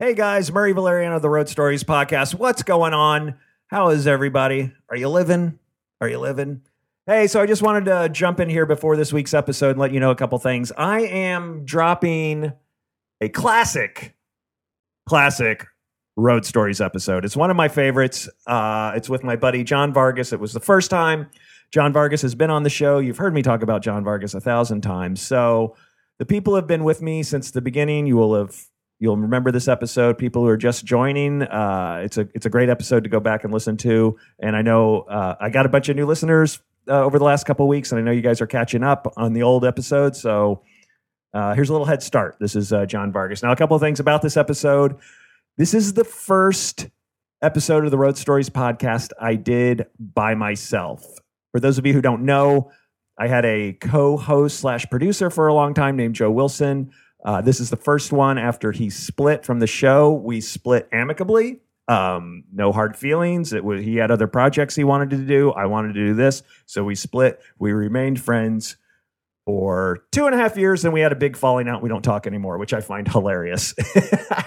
Hey guys, Murray Valeriano of the Road Stories podcast. What's going on? How is everybody? Are you living? Are you living? Hey, so I just wanted to jump in here before this week's episode and let you know a couple things. I am dropping a classic, classic Road Stories episode. It's one of my favorites. Uh, it's with my buddy John Vargas. It was the first time John Vargas has been on the show. You've heard me talk about John Vargas a thousand times. So the people have been with me since the beginning, you will have you'll remember this episode. People who are just joining, uh, it's a it's a great episode to go back and listen to. And I know uh, I got a bunch of new listeners uh, over the last couple of weeks, and I know you guys are catching up on the old episodes. So uh, here's a little head start. This is uh, John Vargas. Now, a couple of things about this episode. This is the first episode of the Road Stories podcast I did by myself. For those of you who don't know, I had a co-host slash producer for a long time named Joe Wilson. Uh, this is the first one after he split from the show. We split amicably. Um, no hard feelings. It was he had other projects he wanted to do. I wanted to do this, so we split. We remained friends for two and a half years, and we had a big falling out. We don't talk anymore, which I find hilarious.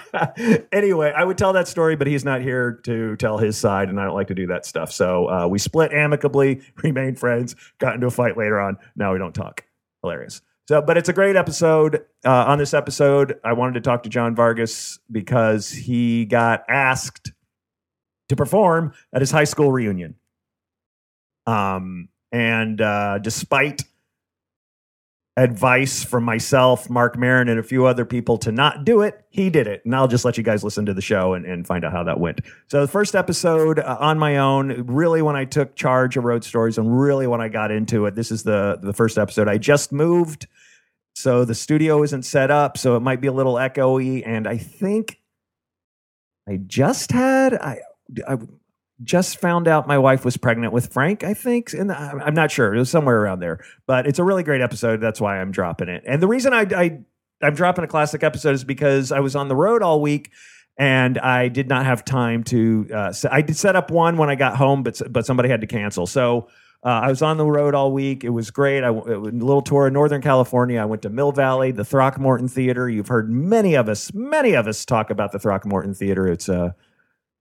anyway, I would tell that story, but he's not here to tell his side, and I don't like to do that stuff. So uh, we split amicably, remained friends, got into a fight later on. Now we don't talk. Hilarious. So, but it's a great episode. Uh, on this episode, I wanted to talk to John Vargas because he got asked to perform at his high school reunion. Um, and uh, despite advice from myself, Marc Maron, and a few other people to not do it, he did it. And I'll just let you guys listen to the show and, and find out how that went. So, the first episode uh, on my own, really when I took charge of Road Stories and really when I got into it, this is the, the first episode. I just moved. So the studio isn't set up, so it might be a little echoey. And I think I just had I, I just found out my wife was pregnant with Frank, I think. And I'm not sure. It was somewhere around there. But it's a really great episode. That's why I'm dropping it. And the reason I, I I'm dropping a classic episode is because I was on the road all week and I did not have time to. Uh, I did set up one when I got home, but but somebody had to cancel. So uh, I was on the road all week. It was great. I a little tour in Northern California. I went to Mill Valley, the Throckmorton Theater. You've heard many of us, many of us talk about the Throckmorton Theater. It's a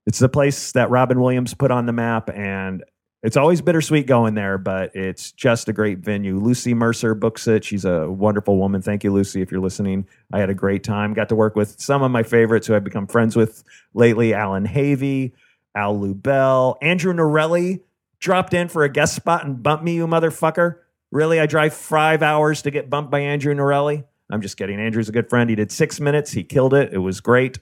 it's the place that Robin Williams put on the map, and it's always bittersweet going there, but it's just a great venue. Lucy Mercer books it. She's a wonderful woman. Thank you, Lucy, if you're listening. I had a great time. Got to work with some of my favorites who I've become friends with lately Allan Havey, Al Lubel, Andrew Norelli dropped in for a guest spot and bumped me, you motherfucker. Really? I drive five hours to get bumped by Andrew Norelli? I'm just kidding. Andrew's a good friend. He did six minutes. He killed it. It was great.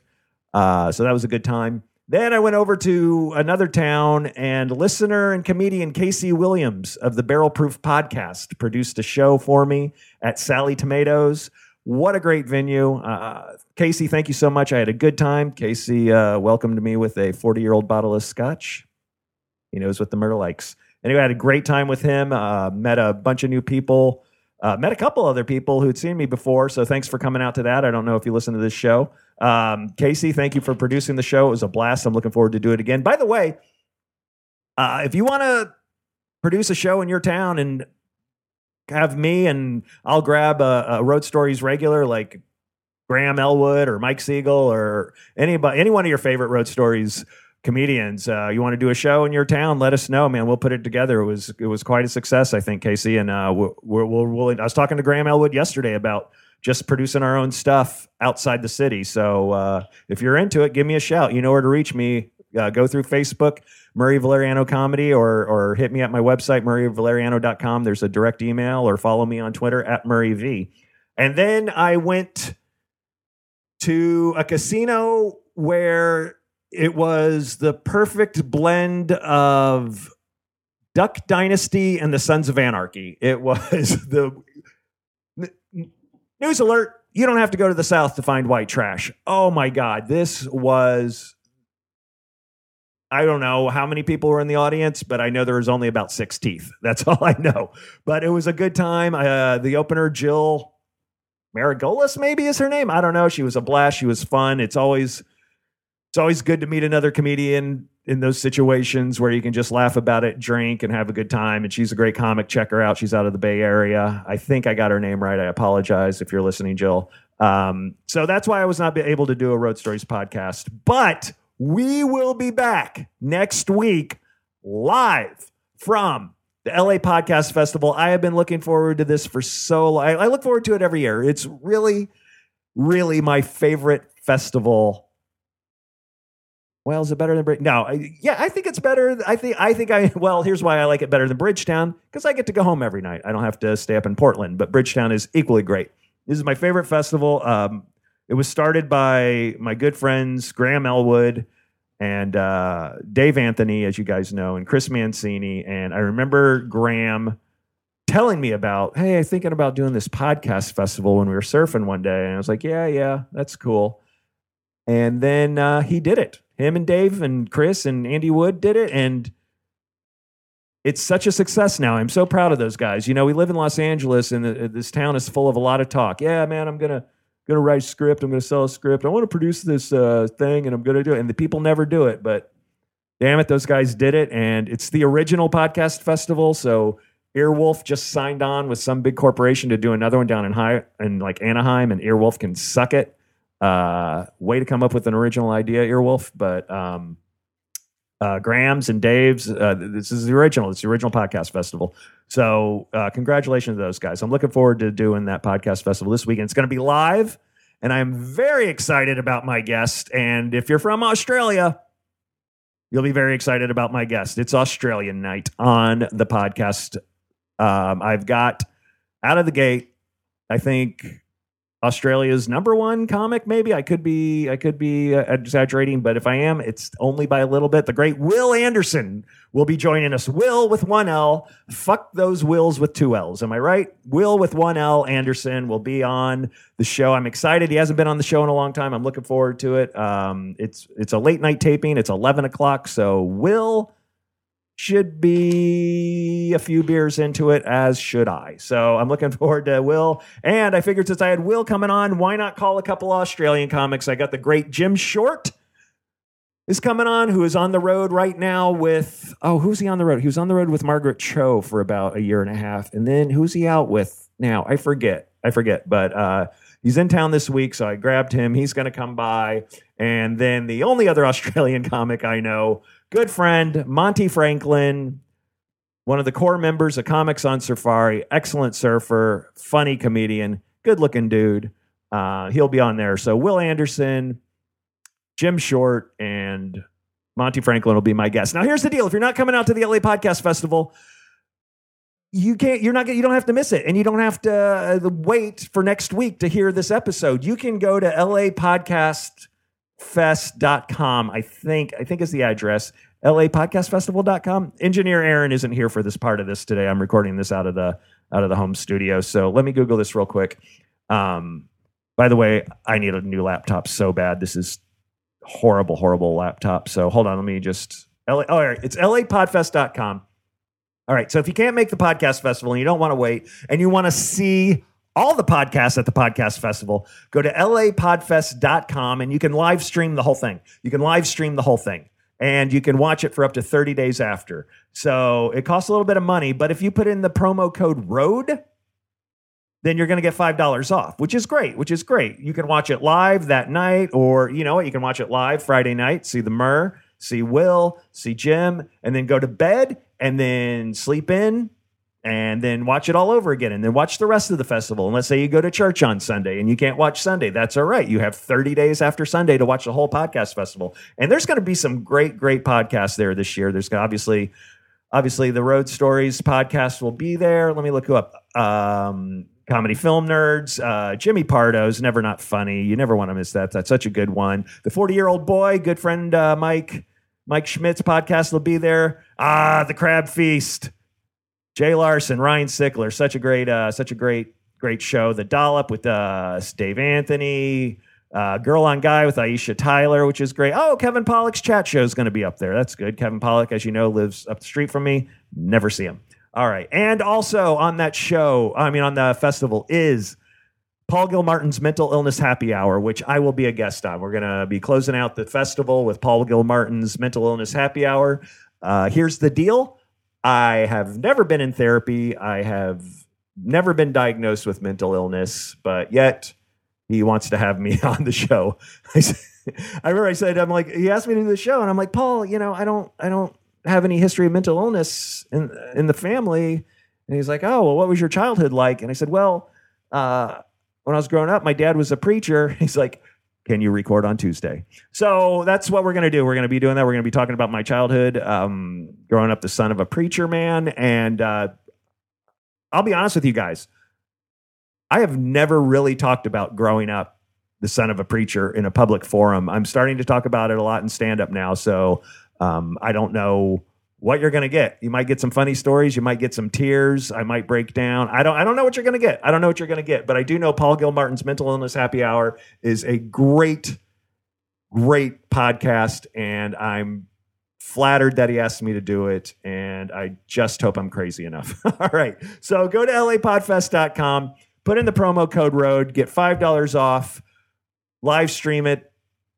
Uh, so that was a good time. Then I went over to another town, and listener and comedian Casey Williams of the Barrel Proof podcast produced a show for me at Sally Tomatoes. What a great venue. Uh, Casey, thank you so much. I had a good time. Casey uh, welcomed me with a 40 year old bottle of scotch. He knows what the murder likes. Anyway, I had a great time with him. Uh, met a bunch of new people. Uh, met a couple other people who'd seen me before. So thanks for coming out to that. I don't know if you listen to this show. Um, Casey, thank you for producing the show. It was a blast. I'm looking forward to do it again. By the way, uh, if you want to produce a show in your town and have me and I'll grab a, a, Road Stories regular like Graham Elwood or Mike Siegel or anybody, any one of your favorite Road Stories comedians. Uh, you want to do a show in your town? Let us know, man. We'll put it together. It was it was quite a success, I think, Casey. And uh, we're, we're, we're, I was talking to Graham Elwood yesterday about just producing our own stuff outside the city. So uh, if you're into it, give me a shout. You know where to reach me. Uh, go through Facebook, Murray Valeriano Comedy, or or hit me at my website, murrayvaleriano.com. There's a direct email, or follow me on Twitter at Murray V. And then I went to a casino where it was the perfect blend of Duck Dynasty and the Sons of Anarchy. It was the News alert, you don't have to go to the South to find white trash. Oh my God, this was. I don't know how many people were in the audience, but I know there was only about six teeth. That's all I know. But it was a good time. Uh, the opener, Jill Margolis, maybe is her name. I don't know. She was a blast. She was fun. It's always it's always good to meet another comedian in those situations where you can just laugh about it, drink, and have a good time. And she's a great comic. Check her out. She's out of the Bay Area. I think I got her name right. I apologize if you're listening, Jill. Um, so that's why I was not able to do a Road Stories podcast. But we will be back next week live from the LA Podcast Festival. I have been looking forward to this for so long. I look forward to it every year. It's really, really my favorite festival well, is it better than Bridge? No, I, yeah, I think it's better. I think I think I well, here's why I like it better than Bridgetown because I get to go home every night. I don't have to stay up in Portland. But Bridgetown is equally great. This is my favorite festival. Um, it was started by my good friends Graham Elwood and uh, Dave Anthony, as you guys know, and Chris Mancini. And I remember Graham telling me about, hey, I'm thinking about doing this podcast festival when we were surfing one day. And I was like, yeah, yeah, that's cool. And then uh, he did it him and Dave and Chris and Andy Wood did it, and it's such a success now. I'm so proud of those guys. You know, we live in Los Angeles, and the, this town is full of a lot of talk. Yeah, man, I'm gonna gonna write a script. I'm gonna sell a script. I want to produce this uh, thing, and I'm gonna do it. And the people never do it, but damn it, those guys did it. And it's the original podcast festival, so. Earwolf just signed on with some big corporation to do another one down in high in like Anaheim, and Earwolf can suck it. Uh, way to come up with an original idea, Earwolf. But um, uh, Graham's and Dave's. Uh, this is the original. It's the original podcast festival. So uh, congratulations to those guys. I'm looking forward to doing that podcast festival this weekend. It's going to be live, and I'm very excited about my guest. And if you're from Australia, you'll be very excited about my guest. It's Australian night on the podcast. Um, I've got out of the gate. I think Australia's number one comic. Maybe I could be I could be uh, exaggerating, but if I am, it's only by a little bit. The great Wil Anderson will be joining us. Wil with one L. Fuck those Wills with two L's. Am I right? Wil with one L. Anderson will be on the show. I'm excited. He hasn't been on the show in a long time. I'm looking forward to it. Um, it's it's a late night taping. It's 11 o'clock. So Wil should be a few beers into it, as should I. So I'm looking forward to Wil. And I figured since I had Wil coming on, why not call a couple Australian comics? I got the great Jim Short is coming on, who is on the road right now with, oh, who's he on the road? He was on the road with Margaret Cho for about a year and a half. And then who's he out with now? I forget. I forget. But uh, he's in town this week. So I grabbed him. He's going to come by. And then the only other Australian comic I know good friend, Monty Franklin, one of the core members of Comics on Safari, excellent surfer, funny comedian, good looking dude. Uh, he'll be on there. So Wil Anderson, Jim Short, and Monty Franklin will be my guest. Now, here's the deal: if you're not coming out to the LA Podcast Festival, you can't. You're not. Going. You don't have to miss it, and you don't have to uh, wait for next week to hear this episode. You can go to LA Podcast fest.com i think i think is the address lapodcastfestival.com engineer aaron isn't here for this part of this today i'm recording this out of the out of the home studio so let me google this real quick um, by the way i need a new laptop so bad this is horrible horrible laptop so hold on let me just LA, oh, all right it's lapodfest.com all right so if you can't make the podcast festival and you don't want to wait and you want to see all the podcasts at the podcast festival, go to lapodfest.com and you can live stream the whole thing. You can live stream the whole thing and you can watch it for up to 30 days after. So it costs a little bit of money, but if you put in the promo code ROAD, then you're going to get $5 off, which is great, which is great. You can watch it live that night, or you know what? You can watch it live Friday night, see the Murr, see Wil, see Jim, and then go to bed and then sleep in and then watch it all over again and then watch the rest of the festival. And let's say you go to church on Sunday and you can't watch Sunday. That's all right. You have 30 days after Sunday to watch the whole podcast festival. And there's going to be some great, great podcasts there this year. There's obviously, obviously the Road Stories podcast will be there. Let me look up. Um, comedy film nerds. Uh, Jimmy Pardo's never not funny. You never want to miss that. That's such a good one. The 40 year old boy, good friend uh, Mike, Mike Schmidt's podcast will be there. Ah, the Crab Feast. Jay Larson, Ryan Sickler, such a great, uh, such a great, great show. The Dollop with uh, Dave Anthony, uh, Girl on Guy with Aisha Tyler, which is great. Oh, Kevin Pollak's chat show is going to be up there. That's good. Kevin Pollak, as you know, lives up the street from me. Never see him. All right, and also on that show, I mean, on the festival is Paul Gilmartin's Mental Illness Happy Hour, which I will be a guest on. We're going to be closing out the festival with Paul Gilmartin's Mental Illness Happy Hour. Uh, here's the deal I have never been in therapy. I have never been diagnosed with mental illness, but yet he wants to have me on the show. I, said, I remember I said, I'm like, he asked me to do the show, and I'm like, Paul, you know, I don't, I don't have any history of mental illness in in the family. And he's like, oh, well, what was your childhood like? And I said, well, uh, when I was growing up, my dad was a preacher. He's like, can you record on Tuesday? So that's what we're going to do. We're going to be doing that. We're going to be talking about my childhood, um, growing up the son of a preacher man. And uh, I'll be honest with you guys. I have never really talked about growing up the son of a preacher in a public forum. I'm starting to talk about it a lot in stand up now. So um, I don't know what you're going to get. You might get some funny stories. You might get some tears. I might break down. I don't. I don't know what you're going to get. I don't know what you're going to get. But I do know Paul Gilmartin's Mental Illness Happy Hour is a great, great podcast, and I'm flattered that he asked me to do it. And I just hope I'm crazy enough. All right. So go to lapodfest.com, put in the promo code ROAD, get five dollars off, live stream it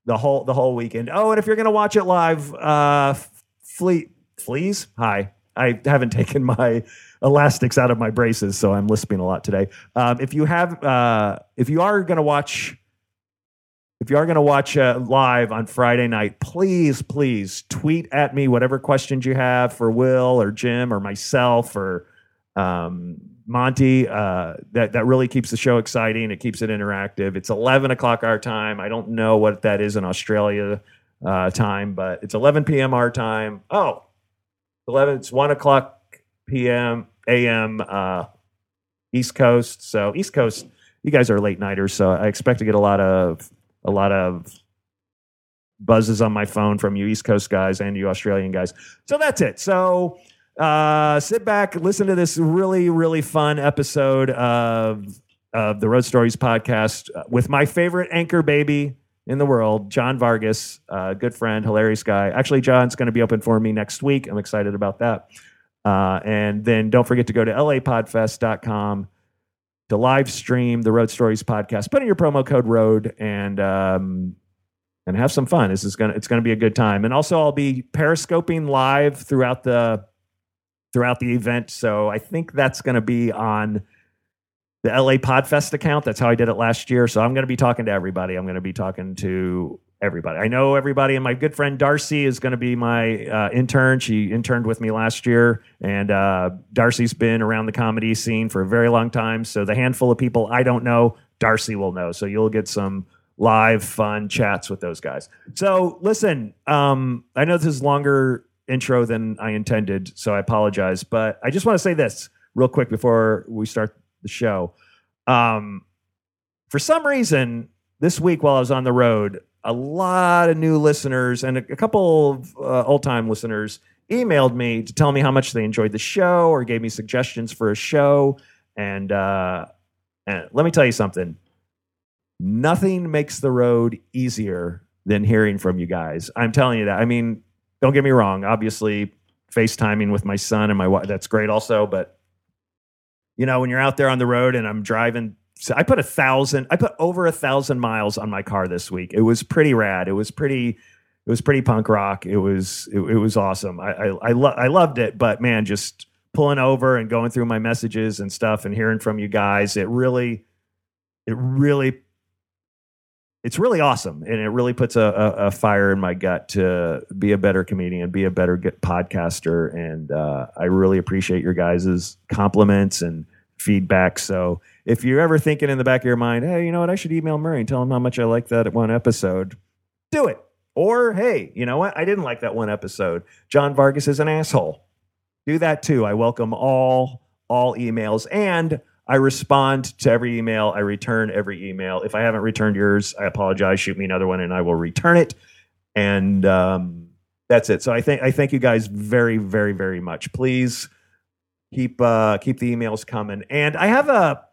the whole the whole weekend. Oh, and if you're going to watch it live, uh, fleet fleas. Hi. I haven't taken my elastics out of my braces, so I'm lisping a lot today. Um, if you have, uh, if you are going to watch, if you are going to watch uh, live on Friday night, please, please tweet at me whatever questions you have for Wil or Jim or myself or um, Monty. Uh, that that really keeps the show exciting. It keeps it interactive. It's 11 o'clock our time. I don't know what that is in Australia uh, time, but it's 11 p.m. our time. Oh, 11. It's one o'clock p.m. a.m. Uh, East Coast. So East Coast, you guys are late nighters, so I expect to get a lot of a lot of buzzes on my phone from you East Coast guys and you Australian guys. So that's it. So uh, sit back, listen to this really really fun episode of of the Road Stories podcast with my favorite anchor baby in the world, John Vargas, uh, good friend, hilarious guy. Actually, John's going to be open for me next week. I'm excited about that. Uh, and then don't forget to go to lapodfest.com to live stream the Road Stories podcast. Put in your promo code ROAD and um, and have some fun. This is gonna it's gonna be a good time. And also, I'll be periscoping live throughout the throughout the event. So I think that's going to be on the LA Podfest account. That's how I did it last year. So I'm going to be talking to everybody. I'm going to be talking to everybody. I know everybody, and my good friend Darcy is going to be my uh, intern. She interned with me last year, and uh, Darcy's been around the comedy scene for a very long time. So the handful of people I don't know, Darcy will know. So you'll get some live fun chats with those guys. So listen, um, I know this is longer intro than I intended, so I apologize, but I just want to say this real quick before we start the show. Um, for some reason, this week while I was on the road, a lot of new listeners and a, a couple of uh, old time listeners emailed me to tell me how much they enjoyed the show or gave me suggestions for a show. And, uh, and let me tell you something nothing makes the road easier than hearing from you guys. I'm telling you that. I mean, don't get me wrong. Obviously, FaceTiming with my son and my wife, that's great also. But you know, when you're out there on the road and I'm driving, so I put a thousand, I put over a thousand miles on my car this week. It was pretty rad. It was pretty, it was pretty punk rock. It was, it, it was awesome. I, I, I, lo- I loved it, but man, just pulling over and going through my messages and stuff and hearing from you guys, it really, it really it's really awesome and it really puts a, a, a, fire in my gut to be a better comedian be a better podcaster and uh, i really appreciate your guys' compliments and feedback so if you're ever thinking in the back of your mind hey you know what i should email murray and tell him how much i like that one episode do it or hey you know what i didn't like that one episode john vargas is an asshole do that too i welcome all all emails and I respond to every email. I return every email. If I haven't returned yours, I apologize. Shoot me another one, and I will return it. And um, that's it. So I think I thank you guys very, very, very much. Please keep uh, keep the emails coming. And I have a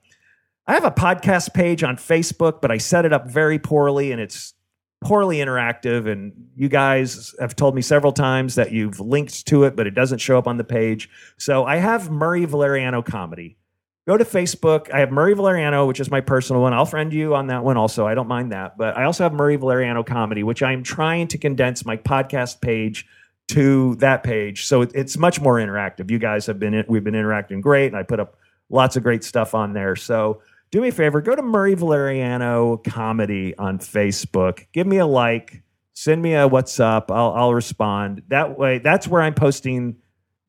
I have a podcast page on Facebook, but I set it up very poorly, and it's poorly interactive. And you guys have told me several times that you've linked to it, but it doesn't show up on the page. So I have Murray Valeriano comedy go to Facebook. I have Murray Valeriano, which is my personal one. I'll friend you on that one also. I don't mind that. But I also have Murray Valeriano Comedy, which I'm trying to condense my podcast page to that page. So it, it's much more interactive. You guys have been, we've been interacting great, and I put up lots of great stuff on there. So do me a favor, go to Murray Valeriano Comedy on Facebook. Give me a like, send me a what's up. I'll, I'll respond. That way, that's where I'm posting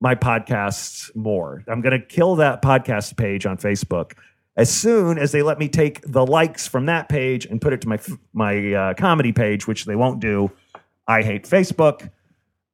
my podcasts more. I'm going to kill that podcast page on Facebook as soon as they let me take the likes from that page and put it to my my uh, comedy page, which they won't do. I hate Facebook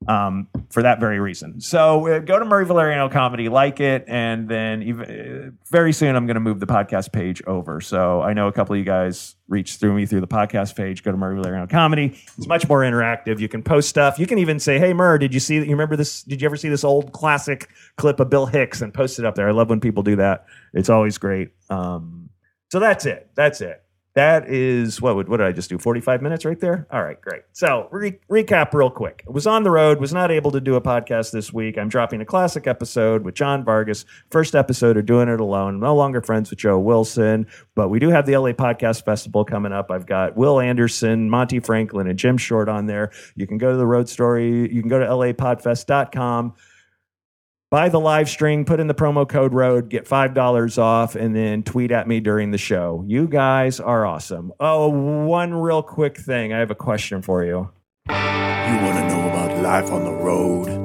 um, for that very reason. So uh, go to Murray Valeriano Comedy, like it, and then even, uh, very soon I'm going to move the podcast page over. So I know a couple of you guys reached through me through the podcast page. Go to Murray Valeriano Comedy. It's much more interactive. You can post stuff. You can even say, "Hey, Murr, did you see that? You remember this? Did you ever see this old classic clip of Bill Hicks?" and post it up there. I love when people do that. It's always great. Um, so that's it. That's it. That is what would what did I just do? Forty five minutes right there. All right, great. So re- recap real quick. I was on the road, was not able to do a podcast this week. I'm dropping a classic episode with John Vargas. First episode of doing it alone. No longer friends with Joe Wilson, but we do have the LA Podcast Festival coming up. I've got Wil Anderson, Monty Franklin, and Jim Short on there. You can go to the Road Story. You can go to lapodfest.com buy the live stream, put in the promo code ROAD, get $5 off, and then tweet at me during the show. You guys are awesome. Oh, one real quick thing. I have a question for you. You want to know about life on the road?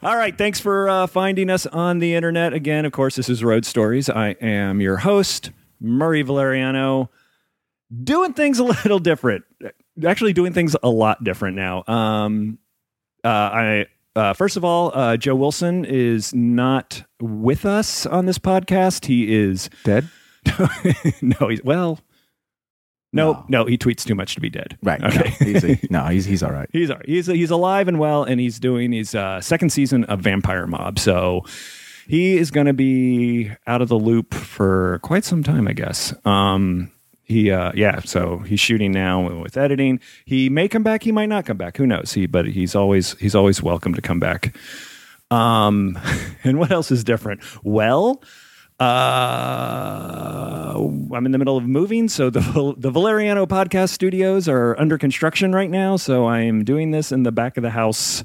All right. Thanks for uh, finding us on the internet. Again, of course, this is Road Stories. I am your host, Murray Valeriano, doing things a little different. Actually, doing things a lot different now. Um, uh, I uh, first of all, uh, Joe Wilson is not with us on this podcast. He is Dead? no, he's well. No, No. no, he tweets too much to be dead. Right. Okay. No, he's, no, he's, he's all right. He's all right. he's he's alive and well, and he's doing his uh, second season of Vampire Mob. So he is going to be out of the loop for quite some time, I guess. Um, he uh, yeah, so he's shooting now with editing. He may come back. He might not come back. Who knows? He but he's always he's always welcome to come back. Um, and what else is different? Well. Uh, I'm in the middle of moving, so the the Valeriano podcast studios are under construction right now. So I am doing this in the back of the house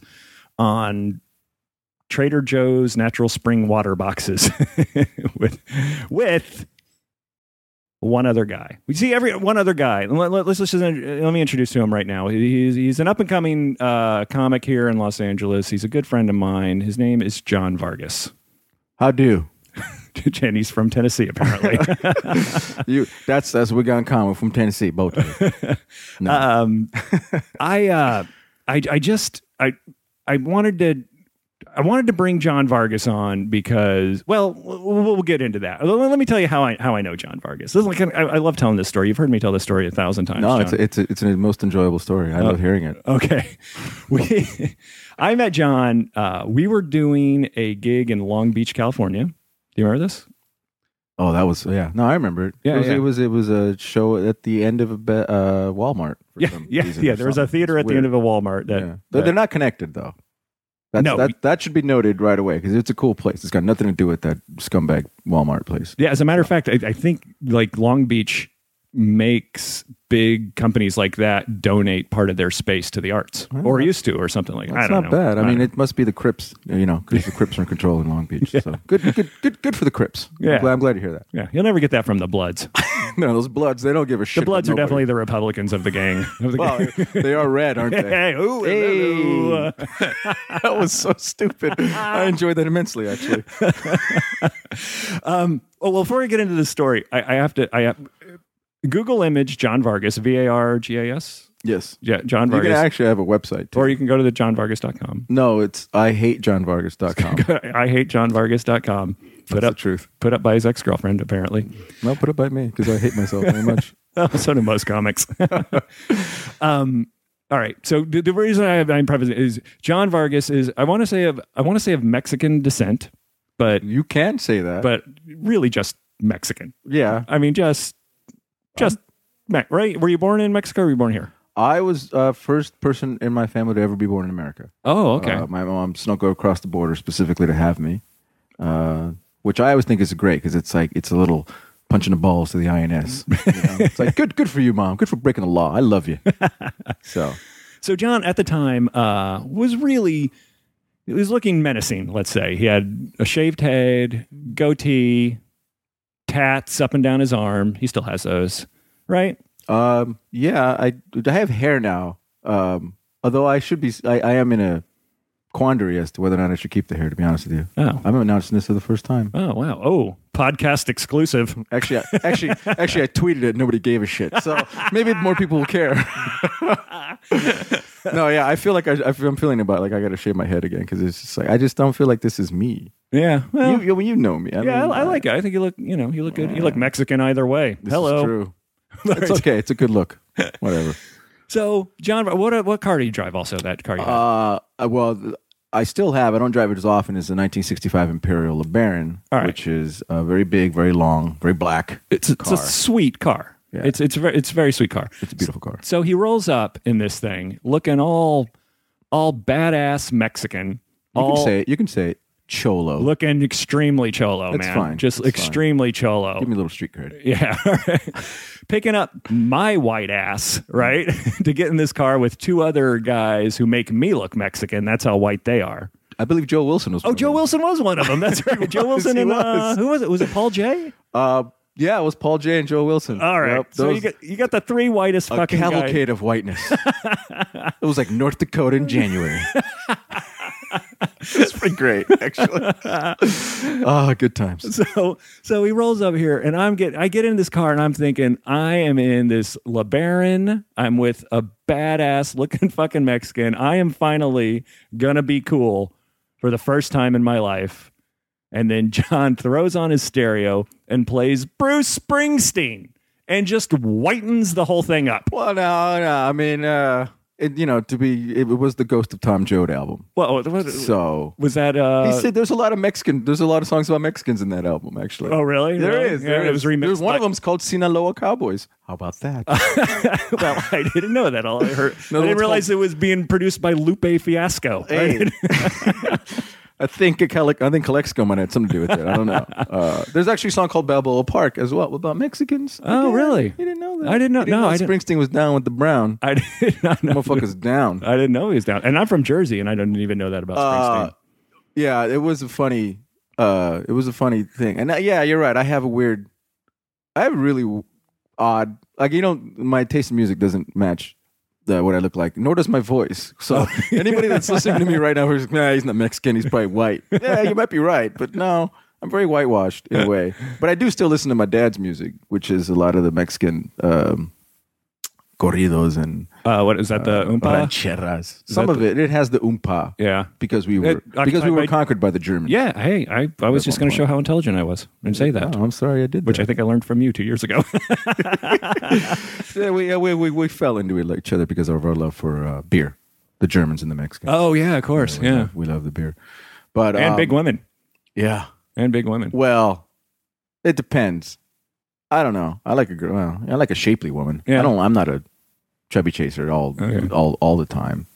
on Trader Joe's natural spring water boxes with with one other guy. We see every one other guy. Let, let, us just let me introduce to him right now. He's he's an up and coming uh, comic here in Los Angeles. He's a good friend of mine. His name is John Vargas. How do he's from Tennessee, apparently. you? That's that's what we got in common. From Tennessee, both. No. um, I, uh, I, I just, I, I wanted to, I wanted to bring John Vargas on because, well, we'll, we'll get into that. Let me tell you how I how I know John Vargas. This is like I, I love telling this story. You've heard me tell this story a thousand times. no, it's a, it's a, it's a most enjoyable story. I love hearing it. Okay. We, I met John. Uh, we were doing a gig in Long Beach, California. Do you remember this? Oh, that was yeah. No, I remember it. Yeah, it was, yeah. it was it was a show at the end of a be, uh, Walmart. for Yeah, some yeah, yeah. There was a theater It's at the end of a Walmart that, yeah. They're, that- they're not connected though. That's, No, that that should be noted right away because it's a cool place. It's got nothing to do with that scumbag Walmart place. Yeah, as a matter of fact, I, I think like Long Beach makes big companies like that donate part of their space to the arts, or used to, or something like. that. I That's not know. bad. I, don't mean, know. it must be the Crips, you know, because the Crips are in control in Long Beach. So good, good, good, good for the Crips. Yeah. I'm glad, I'm glad to hear that. yeah, you'll never get that from the Bloods. No, those Bloods, they don't give a shit. The Bloods are definitely the Republicans of the gang. Of the Well, gang. they are red, aren't they? hey, ooh, hello. that was so stupid. I enjoyed that immensely, actually. Um, oh well, before we get into the story, I, I have to. I have, Google image John Vargas, V A R G A S. Yes. Yeah, John You can Vargas. actually have a website, too. or you can go to the johnvargas.com. no, it's I hate johnvargas.com. I hate johnvargas.com. Put That's up the truth. put up by his ex girlfriend, apparently. No, put it by me because I hate myself very much. Oh, so do most comics. um, all right. So the, the reason I have I'm prefacing is John Vargas is I want to say of I want to say of Mexican descent, but You can say that. but really just Mexican. yeah, I mean, just just right. Were you born in Mexico? or Were you born here? I was uh, first person in my family to ever be born in America. Oh, okay. Uh, my mom snuck across the border specifically to have me, uh, which I always think is great because it's like it's a little punching the balls to the INS. you know? It's like good, good for you, mom. Good for breaking the law. I love you. so So John at the time uh, was really he was looking menacing. Let's say he had a shaved head, goatee, tats up and down his arm. He still has those, right? um, yeah, I I have hair now. Um, although I should be, I, I am in a quandary as to whether or not I should keep the hair. To be honest with you, Oh, I'm announcing this for the first time. oh wow, oh podcast exclusive. Actually, I, actually, actually, I tweeted it. Nobody gave a shit. So maybe more people will care. no, yeah, I feel like I, I'm feeling about like I got to shave my head again because it's just like I just don't feel like this is me. Yeah, well, you, you, you know me. I yeah, mean, I, I like it. I think you look, you know, you look good. You look Mexican either way. This Hello. True. It's okay. It's a good look. Whatever. So, John, what what car do you drive? Also, that car you have? Uh, well, I still have. I don't drive it as often as the 1965 Imperial LeBaron, right. which is uh, very big, very long, very black. it's it's a sweet car. Yeah. It's it's very it's a very sweet car. It's a beautiful car. So he rolls up in this thing, looking all all badass Mexican, You all can say it. You can say it. Cholo. looking extremely cholo, That's man. fine. Just That's extremely cholo. Give me a little street cred. Yeah. Picking up my white ass, right? to get in this car with two other guys who make me look Mexican. That's how white they are. I believe Joe Wilson was. Oh, one of Joe them. Wilson was one of them. That's right. Joe Wilson and uh, was. who was it? Was it Paul J? Uh, yeah, it was Paul J and Joe Wilson. All right. Yep, so those- you got you got the three whitest a fucking guys. cavalcade of whiteness. it was like North Dakota in January. it's pretty great, actually. oh, good times. So so he rolls up here and I'm get I get in this car and I'm thinking I am in this LeBaron. I'm with a badass looking fucking Mexican. I am finally gonna be cool for the first time in my life. And then John throws on his stereo and plays Bruce Springsteen and just whitens the whole thing up. Well, no, no. I mean, uh, it, you know, to be, it was the Ghost of Tom Joad album. Well, what- So was that uh he said there's a lot of Mexican. There's a lot of songs about Mexicans in that album, actually. Oh really? There Really? is. Yeah, there it is. was remixed. There's one by- of them's called Sinaloa Cowboys. How about that? well, I didn't know that. All I heard, No, I didn't realize it was being produced by Lupe Fiasco. Hey. I think a I think Calexico might have something to do with it. I don't know. Uh, there's actually a song called Balboa Park as well about Mexicans. Oh, Yeah, really? You didn't know that? I didn't know- You didn't no, I didn't- Springsteen was down with the Brown. I did not know. Motherfucker's down. I didn't know he was down. And I'm from Jersey, and I didn't even know that about Uh, Springsteen. yeah, it was a funny. Uh, it was a funny thing, and uh, yeah, you're right. I have a weird. I have a really odd. Like you know, my taste in music doesn't match. The, what I look like, nor does my voice. So anybody that's listening to me right now who's nah, he's not Mexican, he's probably white. Yeah, you might be right, but no, I'm very whitewashed in a way. But I do still listen to my dad's music, which is a lot of the Mexican um, corridos and Uh, what is that? The Oompa? rancheras. Some that of it, it has the umpa Yeah. because we were It- because we were conquered by the Germans. Yeah. Hey, I, I was just going to show how intelligent I was and say that, Oh, I'm sorry I did which I think I learned from you two years ago. yeah, we, yeah, we, we we fell into each other because of our love for uh, beer. The Germans and the Mexicans. oh, yeah, of course. we Yeah. love, we love the beer, but And um, big women. Yeah, And big women. well, it depends. I don't know. I like a girl. Well, I like a shapely woman. Yeah. I don't. I'm not a chubby chaser all Okay. all all the time.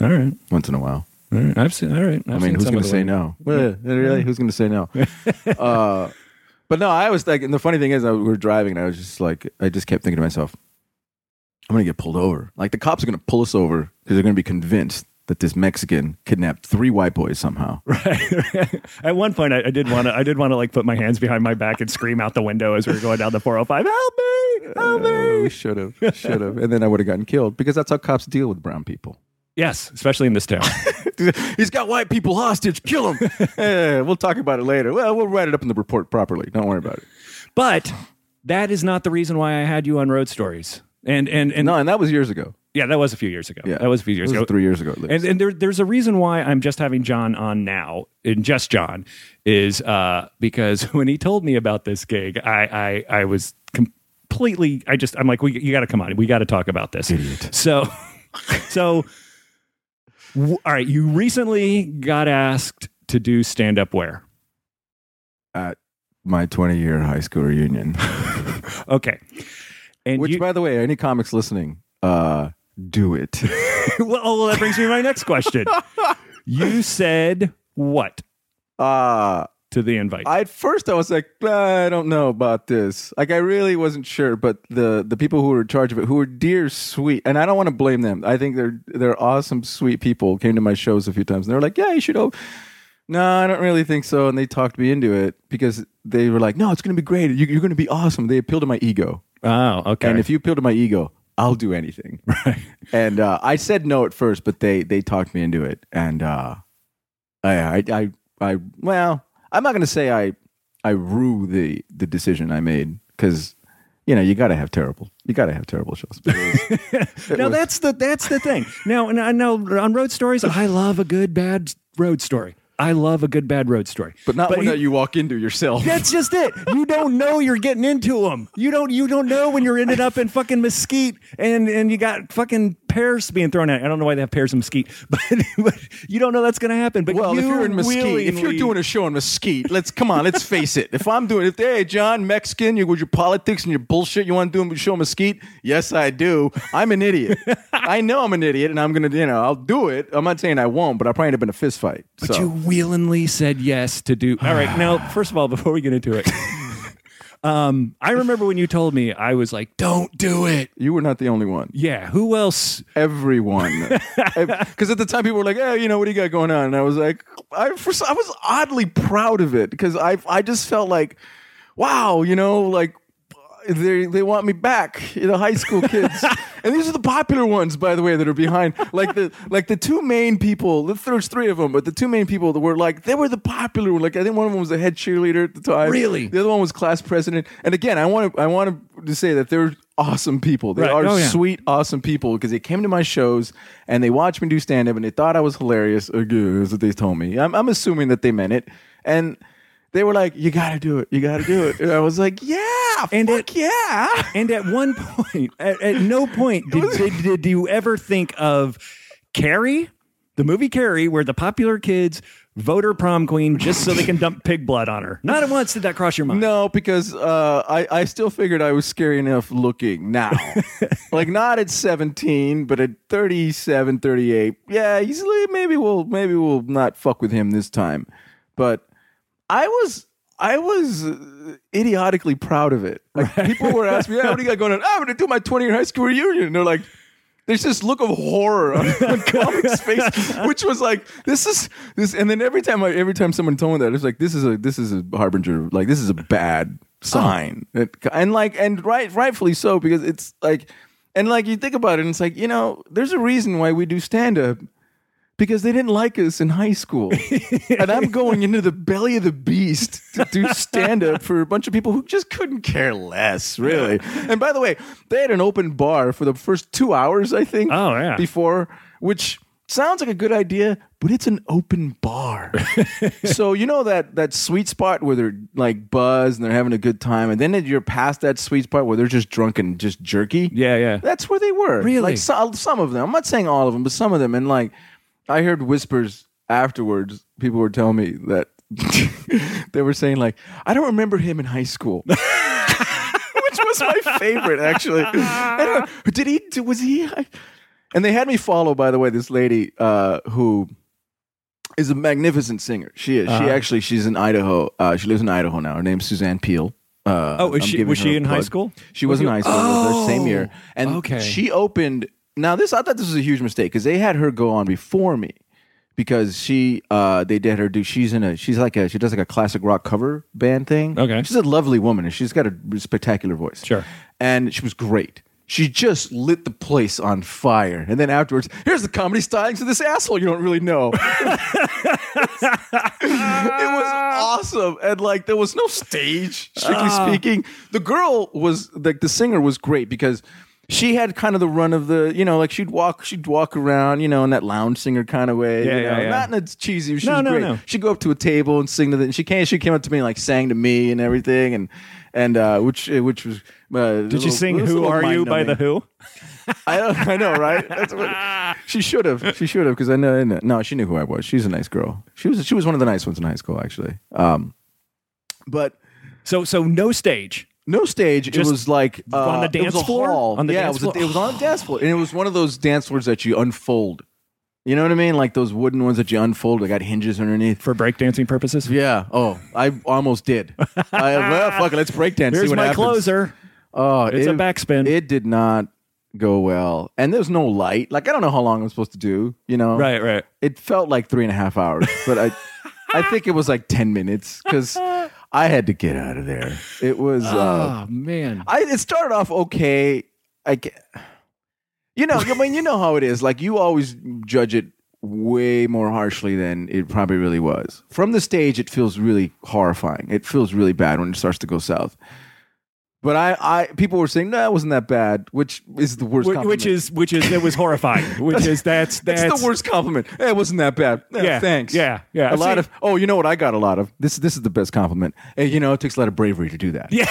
All right. Once in a while. All right. I've seen, all right. I've I mean, who's going to say no? Well, really? Who's going to say no? uh, but no, I was like, and the funny thing is, I, we were driving, and I was just like, I just kept thinking to myself, I'm going to get pulled over. Like the cops are going to pull us over because they're going to be convinced that this Mexican kidnapped three white boys somehow. Right. At one point, I, I did want to. I did want to like put my hands behind my back and scream out the window as we were going down the 405. Help me! Help Uh, we should have, should have, and then I would have gotten killed because that's how cops deal with brown people. Yes, especially in this town. He's got white people hostage. Kill him. We'll talk about it later. Well, we'll write it up in the report properly. Don't worry about it. But that is not the reason why I had you on Road Stories. And and and No, and that was years ago. Yeah, that was a few years ago. Yeah, that was a few years ago. three years ago at least. And, and there, there's a reason why I'm just having John on now, and just John, is uh, because when he told me about this gig, I I, I was completely. I just I'm like, we, you got to come on. We got to talk about this. Idiot. So, so w- all right. You recently got asked to do stand up where? At my 20 year high school reunion. Okay. And Which, you, by the way, any comics listening, uh, do it. well, oh, well, that brings me to my next question. you said what Uh, to the invite? I, at first, I was like, "Ah, I don't know about this. Like, I really wasn't sure. But the the people who were in charge of it, who were dear, sweet, and I don't want to blame them. I think they're they're awesome, sweet people. Came to my shows a few times, and they were like, "Yeah, you should." Op-. No, I don't really think so. And they talked me into it because they were like, "No, it's going to be great. You, you're going to be awesome." They appealed to my ego, oh, okay. and if you appeal to my ego, I'll do anything. right. and uh, I said no at first, but they they talked me into it, and uh, I, I I I well, I'm not going to say I I rue the the decision I made because you know you got to have terrible you got to have terrible shows. But it was- now was- that's the that's the thing. Now, and I know on road stories, I love a good bad road story. I love a good bad road story. but not But one he- that you walk into yourself. That's just it. You don't know you're getting into them. You don't. You don't know when you're ended up in fucking mesquite and and you got fucking pears being thrown at. I don't know why they have pears in mesquite, but, but you don't know that's going to happen. But Well, if you you're in Mesquite, if you're doing a show in Mesquite, let's come on, let's face it. If I'm doing, if hey John Mexican, you with your politics and your bullshit, you want to do a show in Mesquite? Yes, I do. I'm an idiot. I know I'm an idiot, and I'm gonna, you know, I'll do it. I'm not saying I won't, but I'll probably end up in a fist fight. But so. you willingly said yes to do. All right. Now, first of all, before we get into it, um, I remember when you told me, I was like, "Don't do it." You were not the only one. Yeah. Who else? Everyone, because at the time people were like, "Hey, you know what do you got going on?" And I was like, I, for, I was oddly proud of it because I I just felt like, wow, you know, like they they want me back, you know, high school kids, and these are the popular ones, by the way, that are behind. Like the like the two main people. There's three of them, but the two main people that were like they were the popular one. Like I think one of them was the head cheerleader at the time. Really? the other one was class president. And again, I want to I want to say that they're awesome people. They Right. are Oh, yeah. sweet, awesome people because they came to my shows and they watched me do stand up and they thought I was hilarious. Again, that's what they told me. I'm, I'm assuming that they meant it. And they were like, "You got to do it. You got to do it." And I was like, "Yeah, And fuck it- yeah." And at one point, at, at no point did, did, did you ever think of Carrie, the movie Carrie, where the popular kids vote her prom queen just so they can dump pig blood on her. Not at once did that cross your mind. No, because uh, I, I still figured I was scary enough looking now. like not at 17, but at 37, 38. Yeah, easily maybe we'll maybe we'll not fuck with him this time. But I was I was idiotically proud of it. Like people were asking me, yeah, what do you got going on? Ah, I'm going to do my 20 year high school reunion. And they're like, there's this look of horror on, on Comic's face, which was like, this is this. And then every time, I, every time someone told me that, it's like, this is a this is a harbinger. Like this is a bad uh-huh. sign. It- and like, and right, rightfully so, because it's like, and like you think about it, and it's like, you know, there's a reason why we do stand up. Because they didn't like us in high school. and I'm going into the belly of the beast to do stand up for a bunch of people who just couldn't care less, really. And by the way, they had an open bar for the first two hours, I think. Oh, yeah. Before, which sounds like a good idea, but it's an open bar. so you know that that sweet spot where they're like buzzed and they're having a good time, and then you're past that sweet spot where they're just drunk and just jerky. Yeah, yeah. That's where they were. Really? Like some, some of them. I'm not saying all of them, but some of them. And like, I heard whispers afterwards. People were telling me that they were saying like, I don't remember him in high school. Which was my favorite, actually. I don't- did he? Was he? And they had me follow, by the way, this lady uh, who is a magnificent singer. She is. She Uh-huh. actually, she's in Idaho. Uh, she lives in Idaho now. Her name's Suzanne Peel. Uh, Oh, is she- was she in high school? She was in high school. It was same year, and okay. she opened. Now this, I thought this was a huge mistake because they had her go on before me because she, uh, they did her do. She's in a, she's like a, she does like a classic rock cover band thing. Okay. she's a lovely woman and she's got a spectacular voice. Sure. and she was great. She just lit the place on fire. And then afterwards, here's the comedy stylings of this asshole you don't really know. it was awesome. And like there was no stage, strictly speaking. The girl was like the singer was great because she had kind of the run of the, you know, like she'd walk, she'd walk around, you know, in that lounge singer kind of way. Yeah, you yeah, know, yeah. Not in a cheesy. She No, was no, great. no. She'd go up to a table and sing to the. And she came. She came up to me and like sang to me and everything, and and uh, which which was. Uh, Did you sing "Who Are You" by the Who? I don't, I know, right? That's what, she should have. She should have because I know. No, she knew who I was. She's a nice girl. She was. She was one of the nice ones in high school, actually. Um, but So so no stage. No stage. Just it was like uh, on the dance floor? hall. On the yeah, dance it was. A, it was on a dance floor, and it was one of those dance floors that you unfold. You know what I mean? Like those wooden ones that you unfold. They got hinges underneath. For breakdancing purposes. Yeah. Oh, I almost did. I well, fuck it. Let's break dance. see Here's what my happens. closer. Oh, It's a backspin. It did not go well, and there's no light. Like I don't know how long I'm supposed to do. You know, Right, right. It felt like three and a half hours, but I, I think it was like ten minutes because I had to get out of there. It was. Uh, Oh man. I it started off okay. I, you know, I mean, you know how it is. Like you always judge it way more harshly than it probably really was. From the stage, it feels really horrifying. It feels really bad when it starts to go south. But I, I people were saying no, it wasn't that bad, which is the worst. Wh- compliment. Which is which is it was horrifying. Which is that's that's That's the worst compliment. Hey, it wasn't that bad. Yeah, Yeah, thanks. yeah, yeah. A lot See- of oh, you know what I got a lot of this. This is the best compliment. Hey, you know it takes a lot of bravery to do that. Yeah.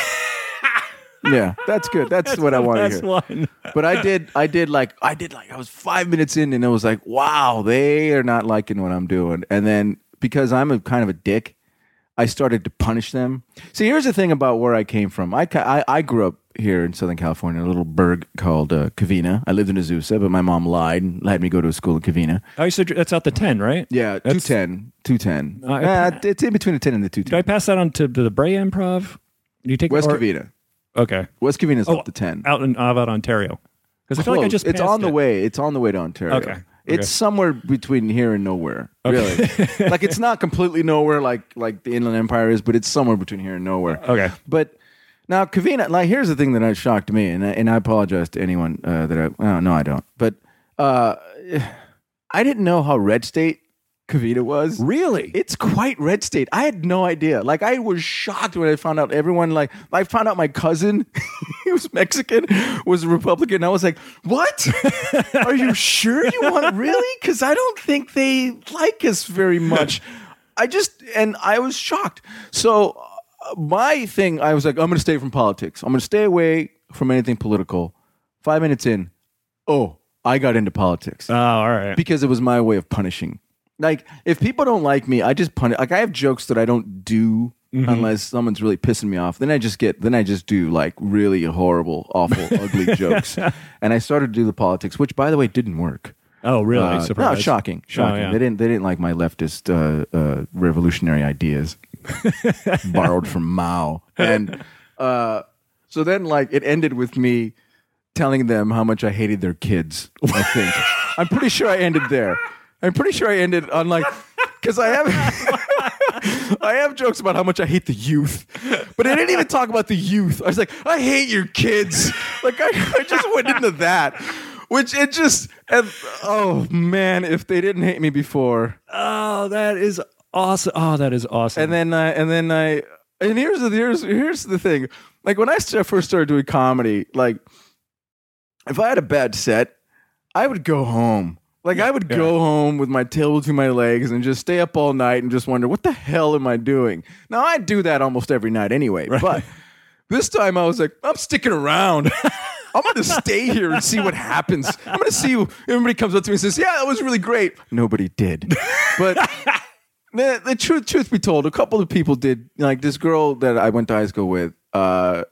yeah, that's good. That's, what I want to hear. one. but I did, I did like, I did like, I was five minutes in, and it was like, wow, they are not liking what I'm doing. And then because I'm a kind of a dick, I started to punish them. See, here's the thing about where I came from. I I, I grew up here in Southern California, a little burg called uh, Covina. I lived in Azusa, but my mom lied and had me go to a school in Covina. Oh, you said that's out the ten, right? Yeah, That's- 210. 210. I- Uh, it's in between the 10 and the Did 210. I pass that on to the Brea Improv? Do you take West or- Covina. Okay. West Covina is Oh, up the 10. out in Avad, Ontario. Because I feel like I just it's on the it. way. It's on the way to Ontario. Okay. It's Okay. somewhere between here and nowhere. Really, like it's not completely nowhere like like the Inland Empire is, but it's somewhere between here and nowhere. Okay. But now Covina, like here's the thing that shocked me, and I, and I apologize to anyone uh, that I well, no I don't, but uh, I didn't know how red state Covina was. Really? It's quite red state. I had no idea. Like I was shocked when I found out everyone like I found out my cousin, he was Mexican, was a Republican. I was like, "What? Are you sure you want really? Cuz I don't think they like us very much." I just and I was shocked. So uh, my thing, I was like, I'm going to stay from politics. I'm going to stay away from anything political. 5 minutes in, oh, I got into politics Oh, all right. because it was my way of punishing. Like if people don't like me, I just punish. Like I have jokes that I don't do Mm-hmm. unless someone's really pissing me off. Then I just get. Then I just do like really horrible, awful, ugly jokes. And I started to do the politics, which by the way didn't work. Oh, really? Uh, no, shocking, shocking. yeah. They didn't. They didn't like my leftist uh, uh, revolutionary ideas, borrowed from Mao. And uh, so then, like, it ended with me telling them how much I hated their kids. I think I'm pretty sure I ended there. I'm pretty sure I ended on like because I have I have jokes about how much I hate the youth, but I didn't even talk about the youth. I was like, I hate your kids. Like I, I just went into that, which it just and oh man, if they didn't hate me before, Oh, that is awesome. Oh, that is awesome. and then I and then I and here's the here's here's the thing. Like when I first started doing comedy, like if I had a bad set, I would go home. Like I would go home with my tail between my legs and just stay up all night and just wonder what the hell am I doing. Now I do that almost every night anyway, but this time I was like, I'm sticking around. I'm going to stay here and see what happens. I'm going to see who everybody comes up to me and says, "Yeah, that was really great." Nobody did, but the, the truth, truth be told, a couple of people did. Like this girl that I went to high school with. Uh,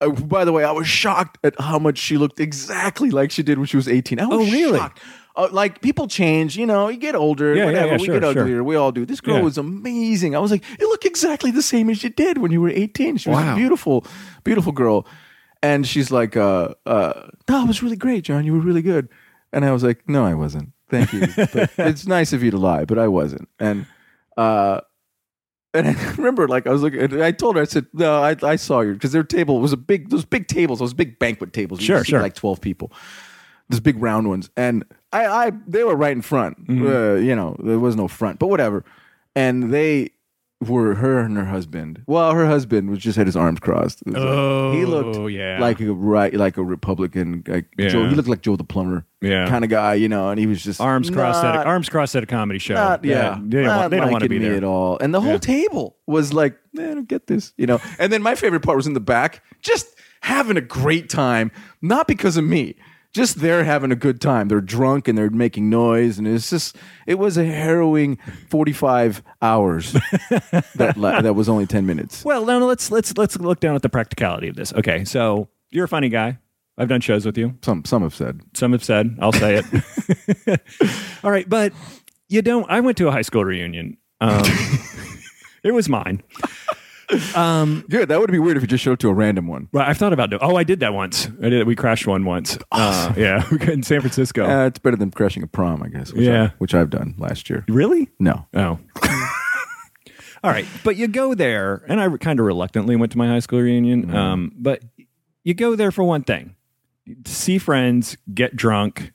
uh, by the way, I was shocked at how much she looked exactly like she did when she was 18. I was Oh, really? shocked. Uh, like people change, you know, you get older, Yeah, yeah, whatever. yeah, we sure, get sure. uglier. We all do. This girl Yeah. was amazing. I was like, you look exactly the same as you did when you were 18. She was Wow. a beautiful, beautiful girl. And she's like, uh, uh, no, it was really great, John. You were really good. And I was like, no, I wasn't. Thank you. But it's nice of you to lie, but I wasn't. And, uh, and I remember, like, I was looking, I told her, I said, no, I, I saw you because their table was a big, those big tables, those big banquet tables. You Sure, sure. Like 12 people, those big round ones. And I, I, they were right in front. Mm-hmm. Uh, you know, there was no front, but whatever. And they, were her and her husband. Well, her husband was just had his arms crossed. It was like- Oh, he looked yeah. like a right, like a Republican. Like Yeah. Joe, he looked like Joe the plumber, Yeah. kind of guy, you know. And he was just arms crossed at a, not- arms crossed at a comedy show. not, yeah, they don't, want, they don't want to liking be me there at all. And the whole Yeah. table was like, man, I don't get this, you know. And then my favorite part was in the back, just having a great time, not because of me. Just they're having a good time. They're drunk and they're making noise, and it's just it was a harrowing forty-five hours. that la- that was only ten minutes. Well, now let's let's let's look down at the practicality of this. Okay, so you're a funny guy. I've done shows with you. Some some have said Some have said. I'll say it. All right, but you don't. I went to a high school reunion. Um, it was mine. Good. That would be weird if you just showed up to a random one. Well, I've thought about doing. Oh, I did that once. I did. We crashed one once. Uh, yeah, in San Francisco. Uh, it's better than crashing a prom, I guess. Which Yeah. I, which I've done last year. really? No, Oh. All right, but you go there, and I kind of reluctantly went to my high school reunion. Um, but you go there for one thing: see friends, get drunk,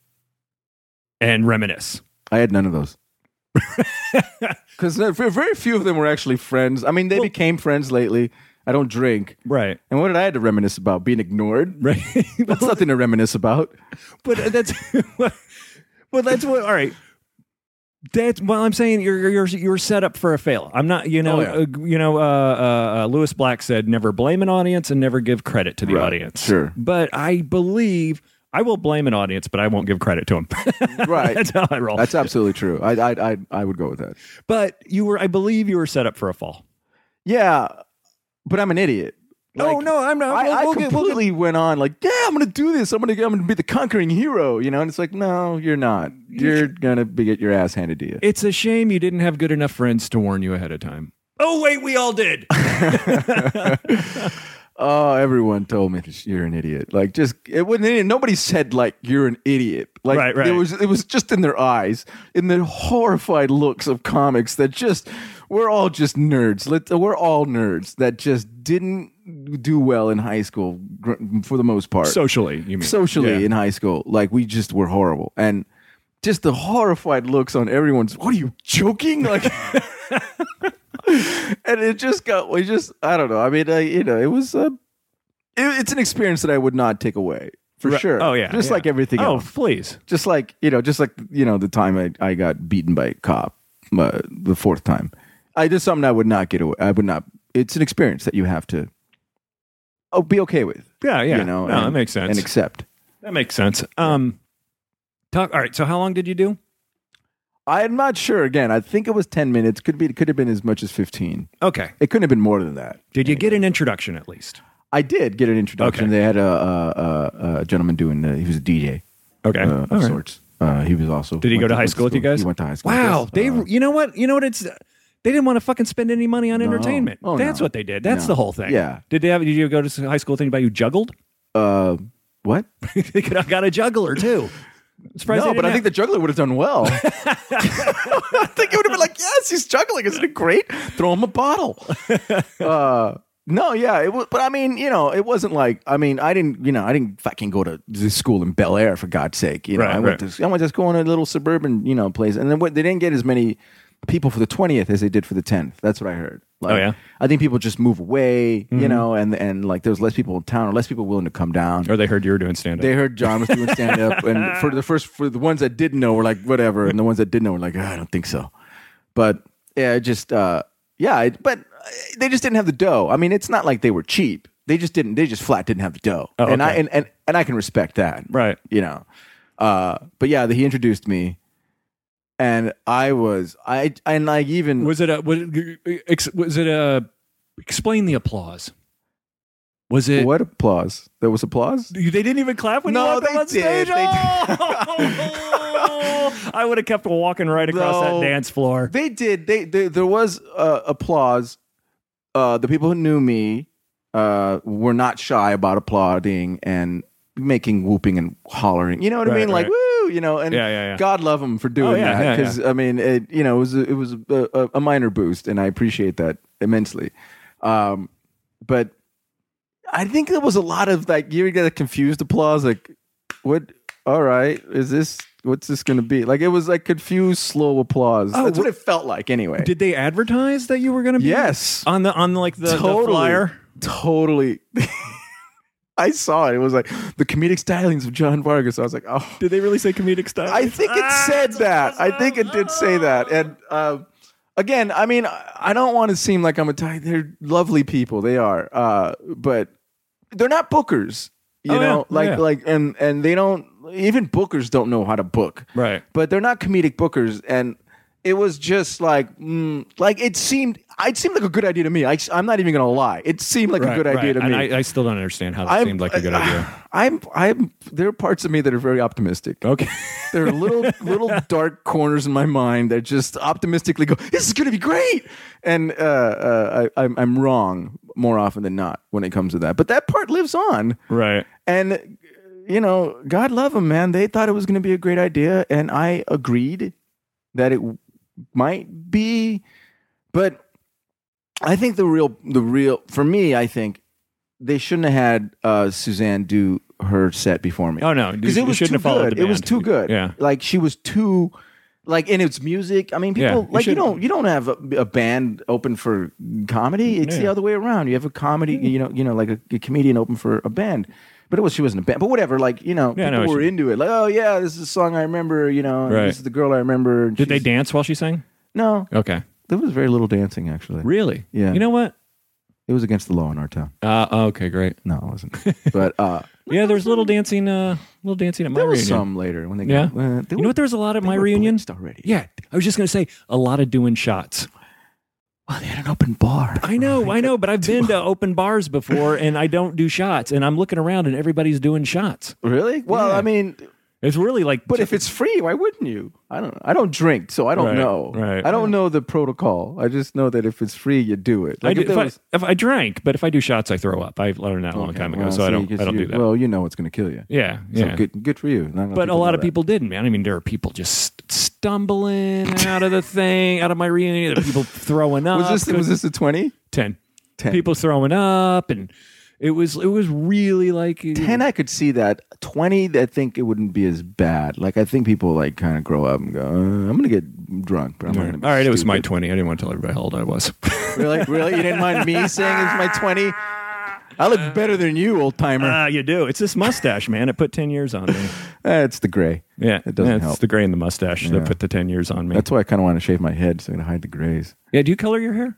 and reminisce. I had none of those. Because very few of them were actually friends. I mean, they became friends lately. I don't drink. Right. And what did I have to reminisce about? Being ignored? Right. That's nothing to reminisce about. but that's well that's what all right that's well i'm saying you're you're you're set up for a fail i'm not you know Oh, yeah. uh, you know uh, uh, uh, lewis black said never blame an audience and never give credit to the Right. audience Sure. but i believe i will blame an audience but i won't give credit to them Right. that's how i roll That's absolutely true. I, I, I, I would go with that. but you were i believe you were set up for a fall Yeah, but I'm an idiot. no Like, no i'm not I, we'll- I we'll get- we'll get- completely went on like, yeah, I'm going to do this. I'm going to, I'm going to be the conquering hero, you know. And it's like, no, you're not. You're going to be get your ass handed to you. it's a shame you didn't have good enough friends to warn you ahead of time oh wait we all did Oh, everyone told me you're an idiot. Like, just it wasn't. Nobody said like you're an idiot. Like, Right, right. It was. It was just in their eyes, in the horrified looks of comics that just we're all just nerds. Let, we're all nerds that just didn't do well in high school for the most part. socially you mean socially Yeah. in high school, like we just were horrible and. Just the horrified looks on everyone's. What are you joking? Like, and it just got we just i don't know i mean I, you know it was uh, it, it's an experience that i would not take away for Right. sure oh yeah just yeah. like everything oh else please just like you know just like you know the time i, I got beaten by a cop uh, the fourth time i did something i would not get away i would not it's an experience that you have to oh be okay with Yeah, yeah. you know no, and, that makes sense. and accept that makes sense. Um, talk. All right. So, how long did you do? I'm not sure again i think it was 10 minutes could be could have been as much as 15 Okay. it couldn't have been more than that Did you get an introduction at least? I did get an introduction. Okay. They had a, a, a, a gentleman doing. Uh, he was a DJ Okay. uh, of right. sorts. Uh, he was also. Did he go to high went school with you guys? He went to high school. Wow. They. Uh, you know what? You know what? It's. They didn't want to fucking spend any money on No. entertainment. Oh, That's no. what they did. That's No. the whole thing. Yeah. Did they have? Did you go to high school with anybody who juggled? uh, what? they could have got a juggler too. Surprised no, but I think the juggler would have done well. I think it would have been like, yes, he's juggling. Isn't it great? Throw him a bottle. uh, no, yeah, it was. But I mean, you know, it wasn't like. I mean, I didn't. You know, I didn't fucking go to this school in Bel Air for God's sake. You know, Right, I went right. to. I went to school in a little suburban, you know, place, and then what, they didn't get as many people for the twentieth as they did for the tenth. That's what I heard. Like, Oh, yeah? I think people just move away. You know, and and like there's less people in town, or less people willing to come down. Or they heard you were doing stand up. They heard John was doing stand up, and for the first, for the ones that didn't know, were like, whatever, and the ones that did know were like, "Ah, I don't think so. But yeah, just, uh, yeah, but uh, they just didn't have the dough. I mean, it's not like they were cheap. They just didn't. They just flat didn't have the dough, Oh, and I and, and and I can respect that, Right. You know, uh, but yeah, he introduced me, and I was, I and like even Was it a? Was it, ex- was it a? Explain the applause. Was it? what applause? There was applause. They didn't even clap when No, you walked on stage. did. Oh! I would have kept walking right across No. that dance floor. They did. They, they there was uh, applause. Uh, the people who knew me uh, were not shy about applauding and making whooping and hollering. You know what I Right, mean? Like right. woo, you know. And Yeah, yeah, yeah. God love them for doing Oh, that because I mean, it, you know, it was a, it was a, a, minor boost, and I appreciate that immensely. Um, but I think there was a lot of like you get a confused applause, like what? All right, is this what's this going to be? Like it was like confused, slow applause. Oh, That's what wh- it felt like anyway. Did they advertise that you were going to be? Yes. On the on like the, the totally, flyer. totally. I saw it. It was like the comedic stylings of John Vargas. I was like, oh, Did they really say comedic style? I think it said that. I think it did say that. And uh, again, I mean, I don't want to seem like I'm a tie. They're lovely people. They are, uh, but they're not bookers. You Oh, yeah. know, like Yeah. like, and and they don't. Even bookers don't know how to book. Right. But they're not comedic bookers, and it was just like, mm, like it seemed. It seemed like a good idea to me. I, am not even gonna lie. It seemed like a Right, good idea right. to me. I, I still don't understand how I'm- seemed like a good idea. I'm, I'm. There are parts of me that are very optimistic. Okay. There are little little dark corners in my mind that just optimistically go, "This is going to be great," and uh, uh, I, I'm, I'm wrong more often than not when it comes to that. But that part lives on, right. and you know, God love them, man. They thought it was going to be a great idea, and I agreed that it might be, but I think the real, the real, for me, I think they shouldn't have had uh, Suzanne do her set before me Oh no, because it was too good. It was too good. Yeah. like she was too. Like in its music, I mean, Yeah, people you like you don't you don't have a, a band open for comedy. It's the other way around. You have a comedy, you know, you know, like a, a comedian open for a band. But it was she wasn't a band, but whatever. Like you know, Yeah, I know people what were you- into it. Like, oh yeah, this is a song I remember. You know, and Right. this is the girl I remember. and Did they she's- dance while she sang? No, Okay. there was very little dancing actually. Really? Yeah. You know what? It was against the law in our town. Uh, okay, great. No, it wasn't. but uh, Yeah, there's little dancing, uh, little dancing at my there was reunion. some later when they Yeah. got, uh, they You were- know what? There was a lot at they my were reunion. blitzed already. Yeah, I was just gonna say a lot of doing shots. Well, they had an open bar. I know, I know, but I've been to open bars before, and I don't do shots. And I'm looking around, and everybody's doing shots. Really? Well, Yeah. I mean, It's really like, but if it's free, why wouldn't you? I don't. I don't drink, so I don't Right, know. right. I don't know the protocol. I just know that if it's free, you do it. I Like do, if there was- I, if I drank, but if I do shots, I throw up. I learned that a long Okay, time ago, well, so I see, don't. 'cause I don't you- do that. Well, you know it's going to kill you. yeah, So yeah. good, good for you. Not But a lot know of that. people didn't, man. I mean, there are people just stumbling out of the thing, out of my reunion. There are people throwing up. Was this was this a twenty? 10. 10. People throwing up, and it was it was really like Ten, I could see that. Twenty, I think it wouldn't be as bad. Like I think people like kind of grow up and go, uh, "I'm going to get drunk," but I'm All going to. Be right, it was my 20. I didn't want to tell everybody how old I was. really, really. You didn't mind me saying it's my twenty? I look better than you, old timer. Ah, you do. It's this mustache, man. It put 10 years on me. Eh, it's the gray. Yeah, It doesn't yeah, it's help. the gray in the mustache Yeah. that put the 10 years on me. That's why I kind of want to shave my head so I can hide the grays. yeah, do you color your hair?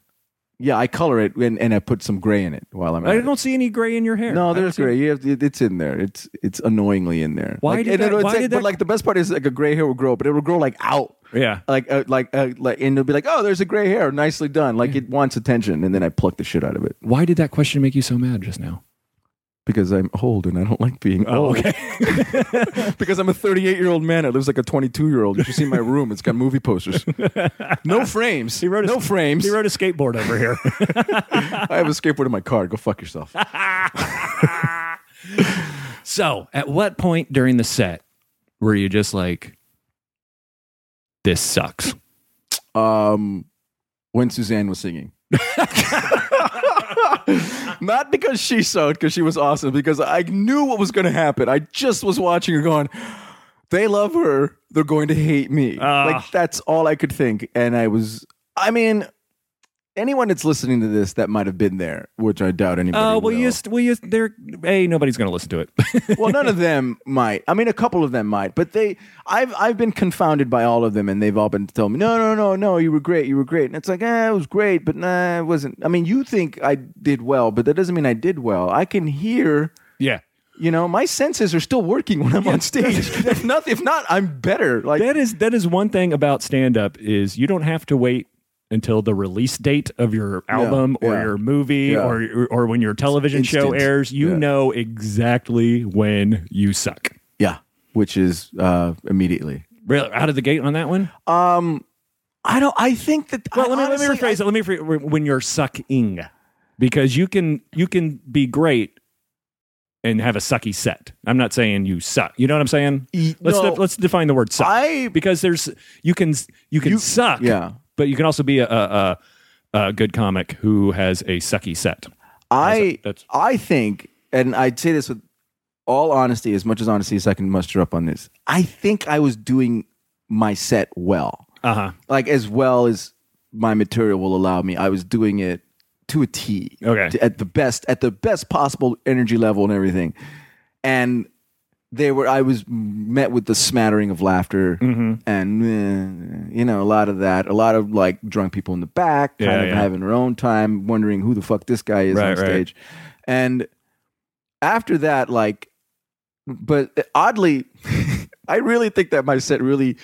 Yeah, I color it and, and I put some gray in it while I'm. I it. don't see any gray in your hair. No, I don't there's see- gray. You have, it- it's in there. It's it's annoyingly in there. Why like, did and that- why take- did But that- like the best part is like a gray hair will grow, but it will grow like out. Yeah. Like uh, like uh, like and it'll be like, oh, there's a gray hair, nicely done. Like it wants attention, and then I pluck the shit out of it Why did that question make you so mad just now? Because I'm old and I don't like being old. okay. because I'm a 38 year old man that lives like a 22 year old. You should see my room; it's got movie posters, no frames. He wrote a- no frames. he rode a skateboard over here. I have a skateboard in my car. Go fuck yourself. so, at what point during the set were you just like, this sucks? um, when Suzanne was singing. Not because she sewed, because she was awesome, because I knew what was going to happen. I just was watching her going, they love her. They're going to hate me. Ah. like, that's all I could think. And I was, I mean, anyone that's listening to this that might have been there, which I doubt anybody Oh, will. well, you, st- well, you, there, hey, nobody's going to listen to it. well, none of them might. I mean, a couple of them might, but they. I've I've been confounded by all of them, and they've all been telling me, "No, no, no, no, you were great, you were great." And it's like, eh, it was great, but nah, it wasn't. I mean, you think I did well, but that doesn't mean I did well. I can hear. yeah. You know, my senses are still working when I'm on stage. if not, if not, I'm better. Like that is that is one thing about stand up is you don't have to wait until the release date of your album or yeah. your movie Yeah. or or when your television show airs you Yeah. know exactly when you suck yeah, which is uh, immediately. Really, out of the gate on that one Um, I don't. I think that. well I let me honestly- let me rephrase it let me rephrase when you're sucking because you can you can be great and have a sucky set i'm not saying you suck you know what i'm saying let's no. de- let's define the word suck I because there's you can you can You- suck yeah. But you can also be a, a, a, good comic who has a sucky set I that's- I think, and I'd say this with all honesty, as much as honesty as I can muster up on this, I think I was doing my set well, Uh huh. like as well as my material will allow me. I was doing it to a T, Okay. to- at the best, at the best possible energy level and everything, and they were. I was met with the smattering of laughter Mm-hmm. and eh, you know a lot of that, a lot of like drunk people in the back, kind Yeah, of yeah. having their own time, wondering who the fuck this guy is Right, on right. stage, and after that, like, but oddly, I really think that my set really,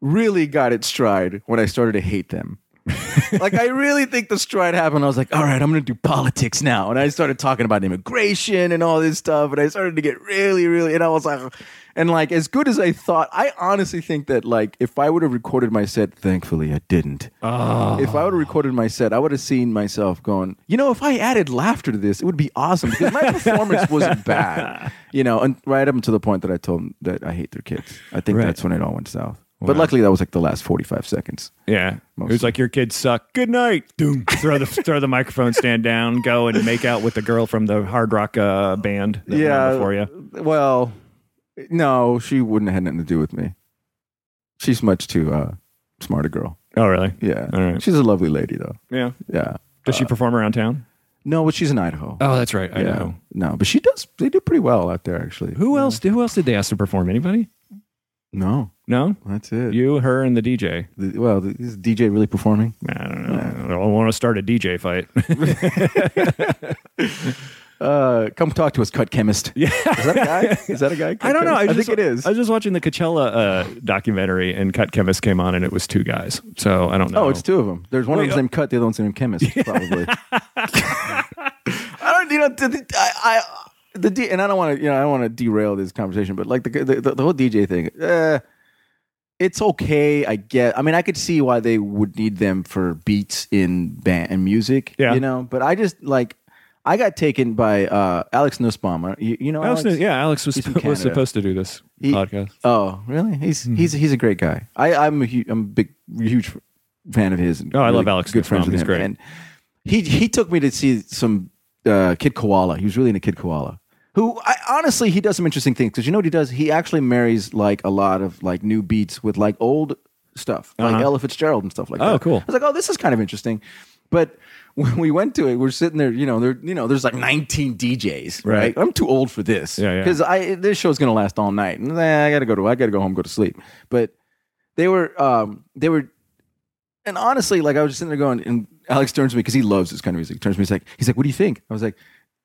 really got its stride when I started to hate them. like I really think the stride happened. I was like, all right, I'm gonna do politics now. And I started talking about immigration and all this stuff. And I started to get really, really and I was like and like as good as I thought, I honestly think that like if I would have recorded my set, thankfully I didn't. Oh. If I would have recorded my set, I would have seen myself going, you know, if I added laughter to this, it would be awesome because my performance wasn't bad. You know, and right up until the point that I told them that I hate their kids. I think Right. that's when it all went south. But luckily that was like the last 45 seconds. Yeah. It was Mostly. like your kids suck. Good night. Doom. throw the throw the microphone stand down. Go and make out with the girl from the hard rock uh, band. That yeah. went before you. Well, no, she wouldn't have had nothing to do with me. She's much too uh, smart a girl. Oh, really? Yeah. All right. She's a lovely lady though. Yeah. Yeah. Does she perform around town? No, but she's in Idaho. Oh, that's right. I yeah. know. No, but she does. They do pretty well out there, actually. Who else? Who else did they ask to perform? Anybody? No, No. that's it. You, her, and the DJ. The- well, the- is DJ really performing? I don't know. I want to start a DJ fight. Uh, come talk to us, cut chemist. Yeah, is that a guy? Is that a guy? I don't know. I, just, think it is. I was just watching the Coachella uh, documentary, and Cut Chemist came on, and it was two guys. So I don't know. oh, it's two of them. There's one Wait, of them's named Cut, the other one's named Chemist, probably. I don't, you know, I, I, the D, and I don't want to, you know, I don't want to derail this conversation, but like the the, the, whole DJ thing, uh, it's okay. I get. I mean, I could see why they would need them for beats in band and music. Yeah. you know, but I just like. I got taken by uh, Alex Nussbaum. You, you know, Alex, Alex? yeah, Alex was, He's from was Canada. supposed to do this He- podcast. Oh, really? He's Hmm. he's he's a great guy. I I'm a, hu- I'm a big huge fan of his. and Oh, I love Alex Good friends with He's him. great. And he he took me to see some uh, Kid Koala. He was really into Kid Koala. Who I, honestly he does some interesting things because you know what he does? He actually marries like a lot of like new beats with like old stuff, like Uh-huh. Ella Fitzgerald and stuff like Oh, that. cool. I was like, oh, this is kind of interesting, but. When we went to it, we're sitting there. You know, there. You know, there's like 19 DJs. Right. Right. I'm too old for this. Yeah, yeah. Because I this show's gonna last all night. And, I gotta go to. I gotta go home, go to sleep. But they were um they were and honestly like i was just sitting there going and alex turns to me because he loves this kind of music turns to me he's like he's like what do you think i was like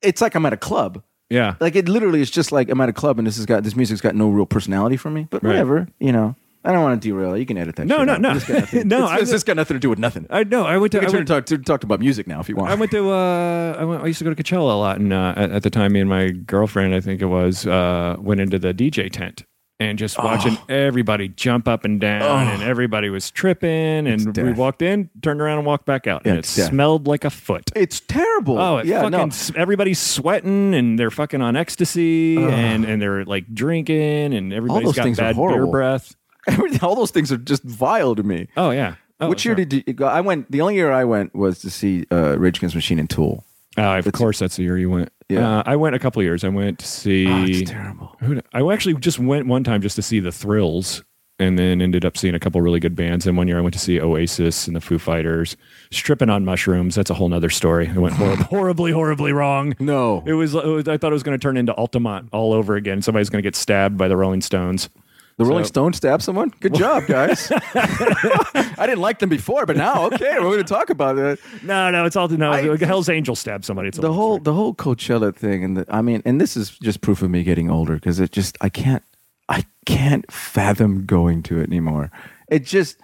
it's like i'm at a club Yeah. like it literally is just like i'm at a club and this has got this music's got no real personality for me but Right. whatever you know i don't want to derail it. you can edit that No, no, no. Nothing, No, it's, I- it's just got nothing to do with nothing I know. I went to. I can turn went, to talk, to talk about music now if you want I went to. Uh, I went. I used to go to Coachella a lot, and uh, at, at the time, me and my girlfriend, I think it was, uh, went into the DJ tent and just watching everybody jump up and down, and everybody was tripping, and we walked in, turned around, and walked back out, and it smelled like a foot. it's terrible Oh, it yeah fucking! no. Everybody's sweating and they're fucking on ecstasy and, and they're like drinking and everybody's got bad beer breath. All those things are just vile to me Oh yeah. Oh, which year did you go i went the only year i went was to see uh rage against the machine and tool Oh, of course, that's the year you went. Yeah. uh, I went a couple years. I went to see. oh, it's terrible Who I actually just went one time just to see the Thrills, and then ended up seeing a couple really good bands. And one year I went to see Oasis and the Foo Fighters. Stripping on mushrooms. That's a whole nother story. It went horribly, horribly, horribly wrong. no It was, it was. I thought it was going to turn into Altamont all over again. Somebody's going to get stabbed by the Rolling Stones. The Rolling So- Stones stabbed someone? Good job, guys. I didn't like them before, but now, okay, we're going to talk about it. No, no, it's all no. I- Hell's Angel stabbed somebody. It's The whole story. the whole Coachella thing, and the, I mean, and this is just proof of me getting older because it just I can't I can't fathom going to it anymore. It just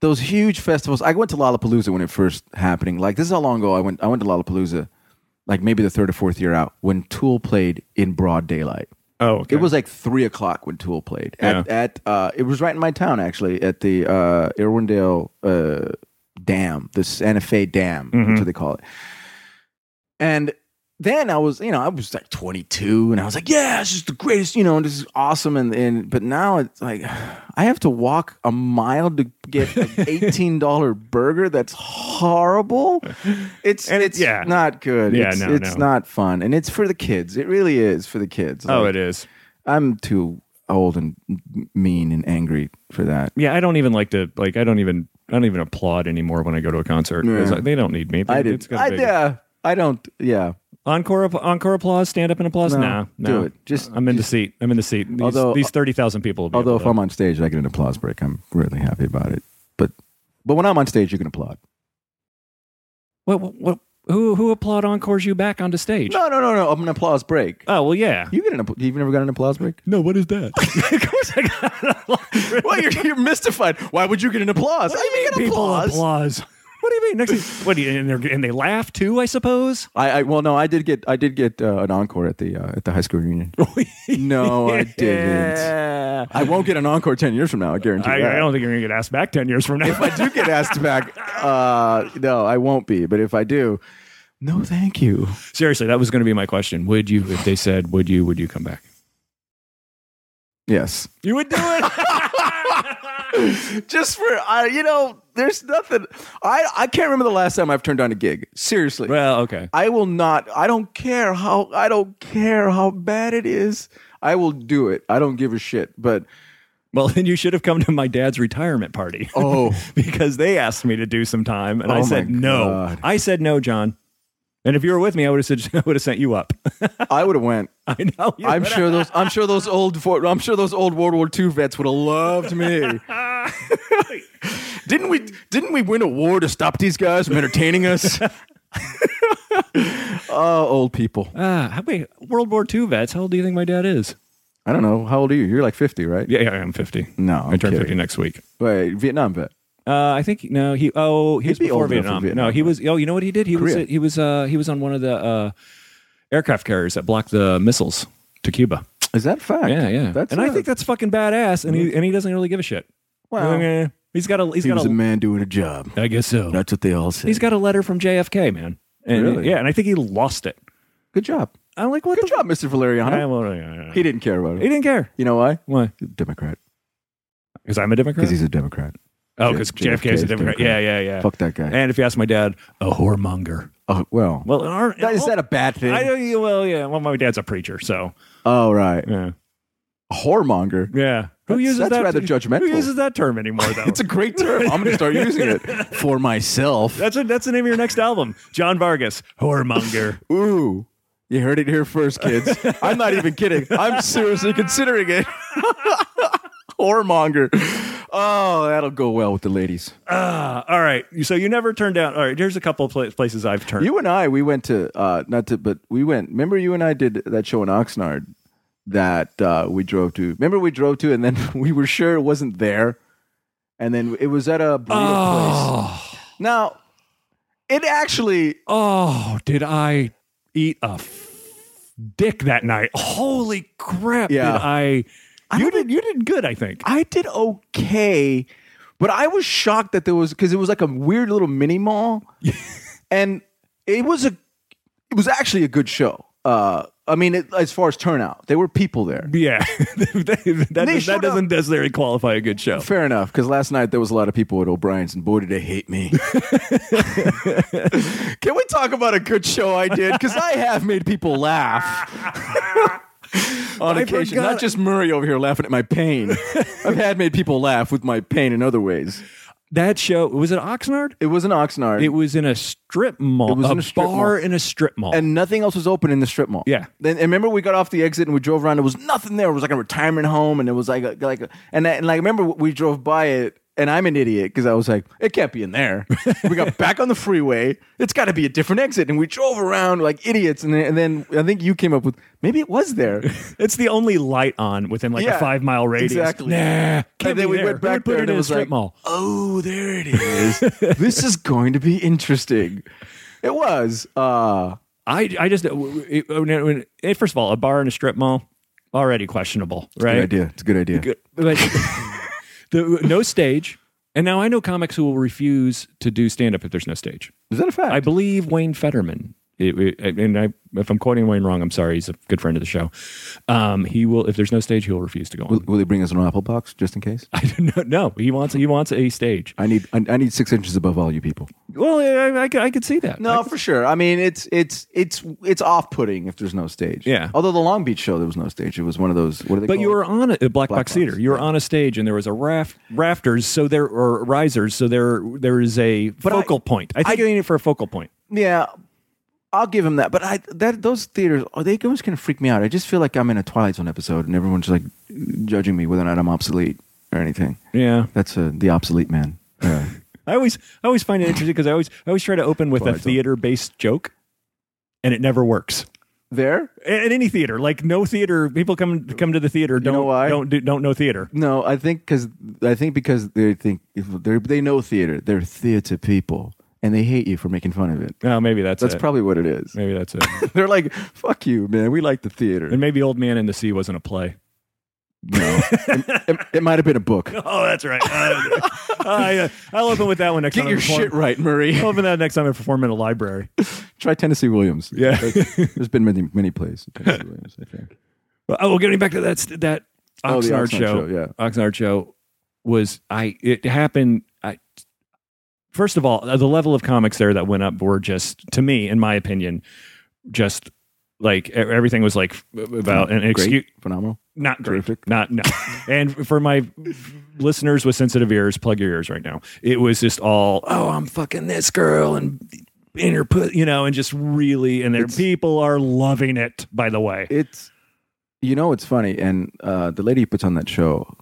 those huge festivals. I went to Lollapalooza when it first happening. Like this is how long ago I went. I went to Lollapalooza, like maybe the third or fourth year out when Tool played in broad daylight. Oh, okay. It was like three o'clock when Tool played at, Yeah. at uh, it was right in my town actually at the uh, Irwindale uh, Dam, the Santa Fe Dam, Mm-hmm. that's what they call it. And then I was, you know, I was like 22 and I was like, yeah, it's just the greatest, you know, and this is awesome. And, and but now it's like, I have to walk a mile to get an $18 burger. That's horrible. It's, And it's yeah. not good. Yeah, it's, no, it's no. not fun. And it's for the kids. It really is for the kids. Oh, it is. I'm too old and mean and angry for that. Yeah, I don't even like to like. I don't even. I don't even applaud anymore when I go to a concert. Yeah. They don't need me. I did. I, yeah. I don't, yeah. Encore, encore applause, stand up and applause. No, No, no, do it. Just- I'm in just- the seat. I'm in the seat. These, Although- these thirty thousand people. Will be Although if to- I'm on stage, I get an applause break. I'm really happy about it. But but when I'm on stage, you can applaud. what, what, what, who who applaud encores you back onto stage? No, no, no, no. I'm an applause break. Oh well, yeah. You get an. You've never got an applause break? no, what is that? of course I got an applause. well, you're, you're mystified. Why would you get an applause? What do you mean people applause? What do you mean? Next, thing- what do you and, they're, and they laugh too? I suppose. I, I well, no, I did get I did get uh, an encore at the uh, at the high school reunion. no, I didn't. Yeah. I won't get an encore ten years from now. I guarantee. I, that. I don't think you're gonna get asked back ten years from now. If I do get asked back, uh, no, I won't be. But if I do, no, thank you. Seriously, that was going to be my question. Would you, if they said, would you, would you come back? Yes. You would do it. just for I, you know, there's nothing. I I can't remember the last time I've turned down a gig. Seriously, well, okay. I will not. I don't care how. I don't care how bad it is. I will do it. I don't give a shit. But Well, then you should have come to my dad's retirement party. oh, because they asked me to do some time, and Oh I said no. I said no, John. And if you were with me, I would have said I would have sent you up. I would have went. I know. I'm would sure those. I'm sure those old. I'm sure those old World War II vets would have loved me. didn't we? Didn't we win a war to stop these guys from entertaining us? oh, old people. Ah, how wait, World War II vets. How old do you think my dad is? I don't know. How old are you? You're like 50, right? Yeah, yeah, I'm 50. No, I I'm turn 50 next week. Wait, Vietnam vet. Uh, I think no. He oh he was be before old enough for Vietnam. Vietnam, No, he was. Oh, you know what he did? He was Korea. he was uh he was on one of the uh aircraft carriers that blocked the missiles to Cuba. Is that a fact? Yeah, yeah. That's and I think that's fucking badass. And he and he doesn't really give a shit. Well, Eh, he's got a he's he got was a. a man doing a job. I guess so. That's what they all say. He's got a letter from JFK, man. And Really? yeah, and I think he lost it. Good job. I'm like, what Good the job, Mr. Valeriano. I, well, yeah, yeah. He didn't care about it. He it. didn't care. You know why? Why? Democrat. Because I'm a Democrat. Because he's a Democrat. Oh, because JFK JFK is a Democrat. Yeah, yeah, yeah. Fuck that guy. And if you ask my dad, a whoremonger. oh, well. Well, aren't, That- is that a bad thing? I know. Well, yeah. Well, my dad's a preacher, so oh, right. yeah, A whoremonger. yeah. Who That's- uses that's that? rather judgmental. Who uses that term anymore, though? It's a great term. I'm going to start using it for myself. that's a, that's the name of your next album, John Vargas, whoremonger. Ooh. You heard it here first, kids. I'm not even kidding. I'm seriously considering it. Whoremonger. Oh, that'll go well with the ladies. Ah, all right. So you never turned down. All right. Here's a couple of pla- places I've turned. You and I, we went to uh not to, but we went. Remember, you and I did that show in Oxnard that uh we drove to. Remember, we drove to, and then we were sure it wasn't there, and then it was at a burrito oh, place. Now, it actually. oh, did I eat a f- dick that night? Holy crap! Yeah. Did I? You did. You did good. I think. I did okay, but I was shocked that there was because it was like a weird little mini mall, and it was a it was actually a good show. Uh, I mean, it, as far as turnout, there were people there. Yeah, that, that, They that doesn't necessarily qualify a good show. Fair enough, because last night there was a lot of people at O'Brien's, and boy, did they hate me. Can we talk about a good show I did? Because I have made people laugh. On I occasion, forgot- not just Murray over here laughing at my pain. I've had made people laugh with my pain in other ways. That show was it Oxnard? It was an Oxnard. It was in a strip mall. It was a, in a strip bar mall. in a strip mall. and nothing else was open in the strip mall. Yeah. Then and remember we got off the exit and we drove around. There was nothing there. It was like a retirement home, and it was like a, like a, and, I- and like remember we drove by it. And I'm an idiot because I was like, it can't be in there. we got back on the freeway. It's got to be a different exit. And we drove around like idiots. And then, and then I think you came up with maybe it was there. it's the only light on within like Yeah, a five mile radius. exactly. Nah, can't and then be we there. went Who back would put there it and in it a was strip like, mall. oh, there it is. this is going to be interesting. It was. Uh, I I just it, when- when- it- first of all a bar in a strip mall already questionable, right? Good idea. It's a good idea. Good. But the, no stage. And now I know comics who will refuse to do stand up if there's no stage. Is that a fact? I believe Wayne Federman. It, it- and I if I'm quoting Wayne wrong, I'm sorry. He's a good friend of the show. Um, he will if there's no stage, he will refuse to go Will, on. will he bring us an apple box just in case? I don't know. No, he wants he wants a stage. I need I, I need six inches above all you people. Well, I, I, could- I could see that. No, for sure. I mean, it's it's it's it's off putting if there's no stage. Yeah. Although the Long Beach show there was no stage. It was one of those. What are they? But you were on a, a Black, Black Box Theater. You were on a stage, and there was a raft, rafters, so there or risers, so there there is a But focal point. I think I- you need it for a focal point. Yeah, I'll give him that. But I that those theaters are they always kind of freak me out. I just feel like I'm in a Twilight Zone episode and everyone's like judging me whether or not I'm obsolete or anything. Yeah, That's uh, the obsolete man. Uh, I always I always find it interesting because I always I always try to open with a Twilight Zone. theater based joke, and it never works. there? At any theater, like no theater, people come come to the theater don't know why? don't do, don't know theater. No, I think because I think because they think if they they know theater, they're theater people, and they hate you for making fun of it. Oh, maybe that's That's it. probably what it is. maybe that's it. They're like, "Fuck you, man. We like the theater." and maybe Old Man in the Sea wasn't a play. No, it, it- it might have been a book. Oh, that's right. Uh, I, uh, I'll open with that one next Get time. I your perform- shit right, Murray. I'll open that next time I perform in a library. Try Tennessee Williams. Yeah. There's been many many plays. in Tennessee Williams, I think. Oh, getting back to that that Oh, the Oxnard Oxnard show. show, yeah. Oxnard show was I. It happened. I first of all, the level of comics there that went up were just to me, in my opinion, just like everything was like about an excuse. phenomenal. Not great. Terrific. Not no. and for my listeners with sensitive ears, plug your ears right now. It was just all, oh, I'm fucking this girl and in her put, you know, and just really, and their It's- people are loving it. By the way, It's you know it's funny, and uh, the lady who puts on that show,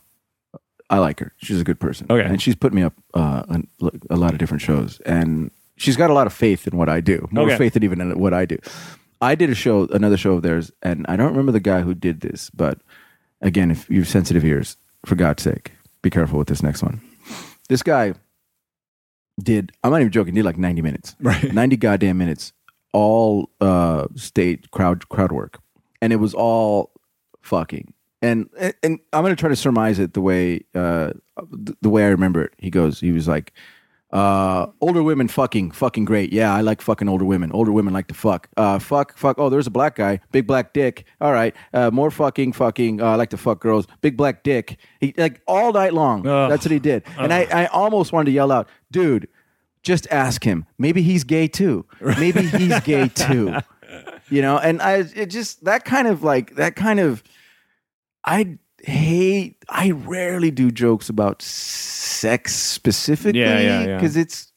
I like her. She's a good person. Okay. and she's put me up uh, on a lot of different shows, and she's got a lot of faith in what I do. More Okay. faith than even in what I do. I did a show, another show of theirs, and I don't remember the guy who did this, but again, if you have sensitive ears, for God's sake, be careful with this next one. This guy did. I'm not even joking. Did like 90 minutes, Right. 90 goddamn minutes, all uh, state crowd crowd work, and it was all fucking. And and I'm gonna try to surmise it the way uh, the, way I remember it. He goes, he was like, uh, older women fucking fucking great. Yeah, I like fucking older women. Older women like to fuck. Uh, fuck fuck. Oh, there's a black guy, big black dick. All right, uh, more fucking fucking. Uh, I like to fuck girls, big black dick. He like all night long. Ugh. That's what he did. And I I almost wanted to yell out, dude. Just ask him. Maybe he's gay too. Maybe he's gay too. You know, and I it just that kind of like that kind of I hate I rarely do jokes about sex specifically Yeah, yeah, yeah. because it's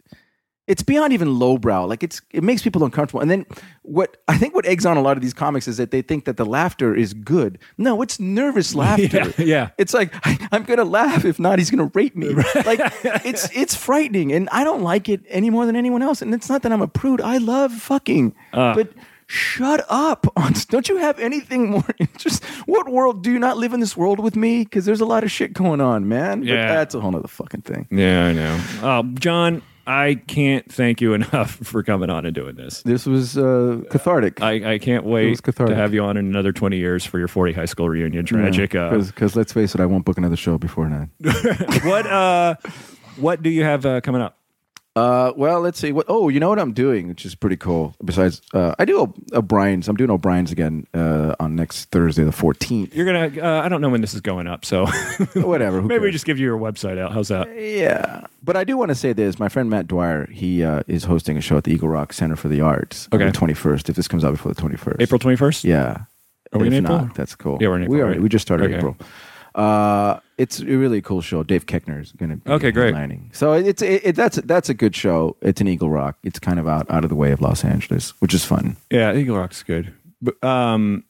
it's beyond even lowbrow. Like it's it makes people uncomfortable. And then what I think what eggs on a lot of these comics is that they think that the laughter is good. No, it's nervous laughter. Yeah, yeah. It's like I, I'm gonna laugh. If not, he's gonna rape me. Like it's it's frightening, and I don't like it any more than anyone else. And it's not that I'm a prude. I love fucking, Uh. but shut up. Don't you have anything more interest? What world do you not live in this world with me? Because there's a lot of shit going on, man. Yeah. but that's a whole other fucking thing. Yeah, I know. Uh, John, I can't thank you enough for coming on and doing this. This was uh, cathartic. I, I can't wait to have you on in another 20 years for your 40 high school reunion. Tragic. Uh, Because let's face it, I won't book another show before nine. what uh, what do you have uh, coming up? Uh, well, let's see. What? Oh, you know what I'm doing, which is pretty cool. Besides, uh, I do a O'Brien's. I'm doing O'Brien's again uh, on next Thursday, the 14th. You're gonna. Uh, I don't know when this is going up, so Whatever. Maybe we just give you your website out. How's that? Yeah, but I do want to say this. My friend Matt Dwyer, he uh, is hosting a show at the Eagle Rock Center for the Arts on Okay. the 21st. If this comes out before the 21st, April 21st. Yeah. Are we if in April? Not, that's cool. Yeah, we're in April, We, already, right? we just started Okay. April. Uh, it's a really cool show. Dave Koechner is going to be Okay, great. headlining. So it's it, it, that's that's a good show. It's an Eagle Rock. It's kind of out out of the way of Los Angeles, which is fun. Yeah, Eagle Rock's good. But, um,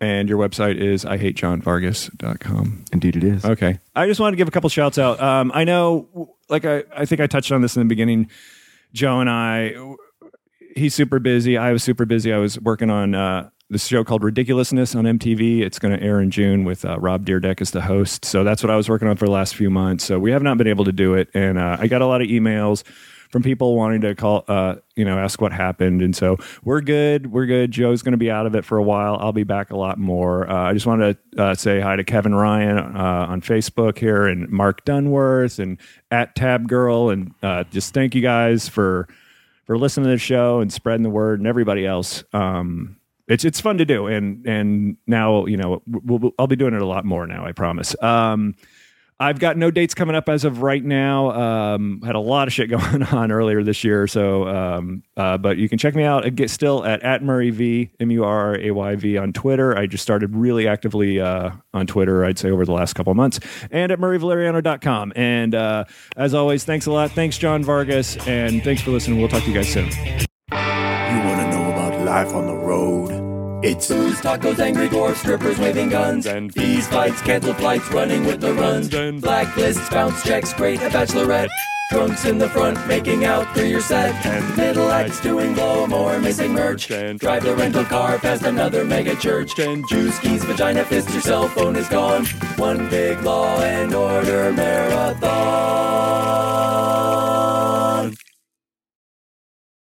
and your website is i ihatejohnvargas.com. Indeed, it is. Okay. I just wanted to give a couple shouts out. Um, I know, like, I, I think I touched on this in the beginning. Joe and I, he's super busy. I was super busy. I was working on uh, this show called Ridiculousness on MTV. It's going to air in June with uh, Rob Dyrdek as the host. So that's what I was working on for the last few months. So we have not been able to do it. And uh, I got a lot of emails from people wanting to call, uh, you know, ask what happened. And so we're good. We're good. Joe's going to be out of it for a while. I'll be back a lot more. Uh, I just wanted to uh, say hi to Kevin Ryan uh, on Facebook here and Mark Dunworth and at Tab Girl. And uh, just thank you guys for for listening to the show and spreading the word and everybody else. Um, it's it's fun to do, and and now you know we'll, we'll, I'll be doing it a lot more now. I promise. Um, I've got no dates coming up as of right now. Um, had a lot of shit going on earlier this year, so um, uh, but you can check me out. Get still at at Murray V M U R A Y V on Twitter. I just started really actively uh, on Twitter. I'd say over the last couple months, and at murrayvaleriano.com. And uh, as always, thanks a lot. Thanks John Vargas, and thanks for listening. We'll talk to you guys soon. You want to know about life on the road? It's Booze, tacos, angry dwarfs, strippers waving guns, and fees, fights, cancel flights, running with the runs, and blacklists, bounce checks, great a bachelorette. Drunks in the front making out through your set, and middle acts doing blow more, missing merch. And drive the rental car past another mega church, and juice keys, vagina fist, your cell phone is gone. One big law and order marathon.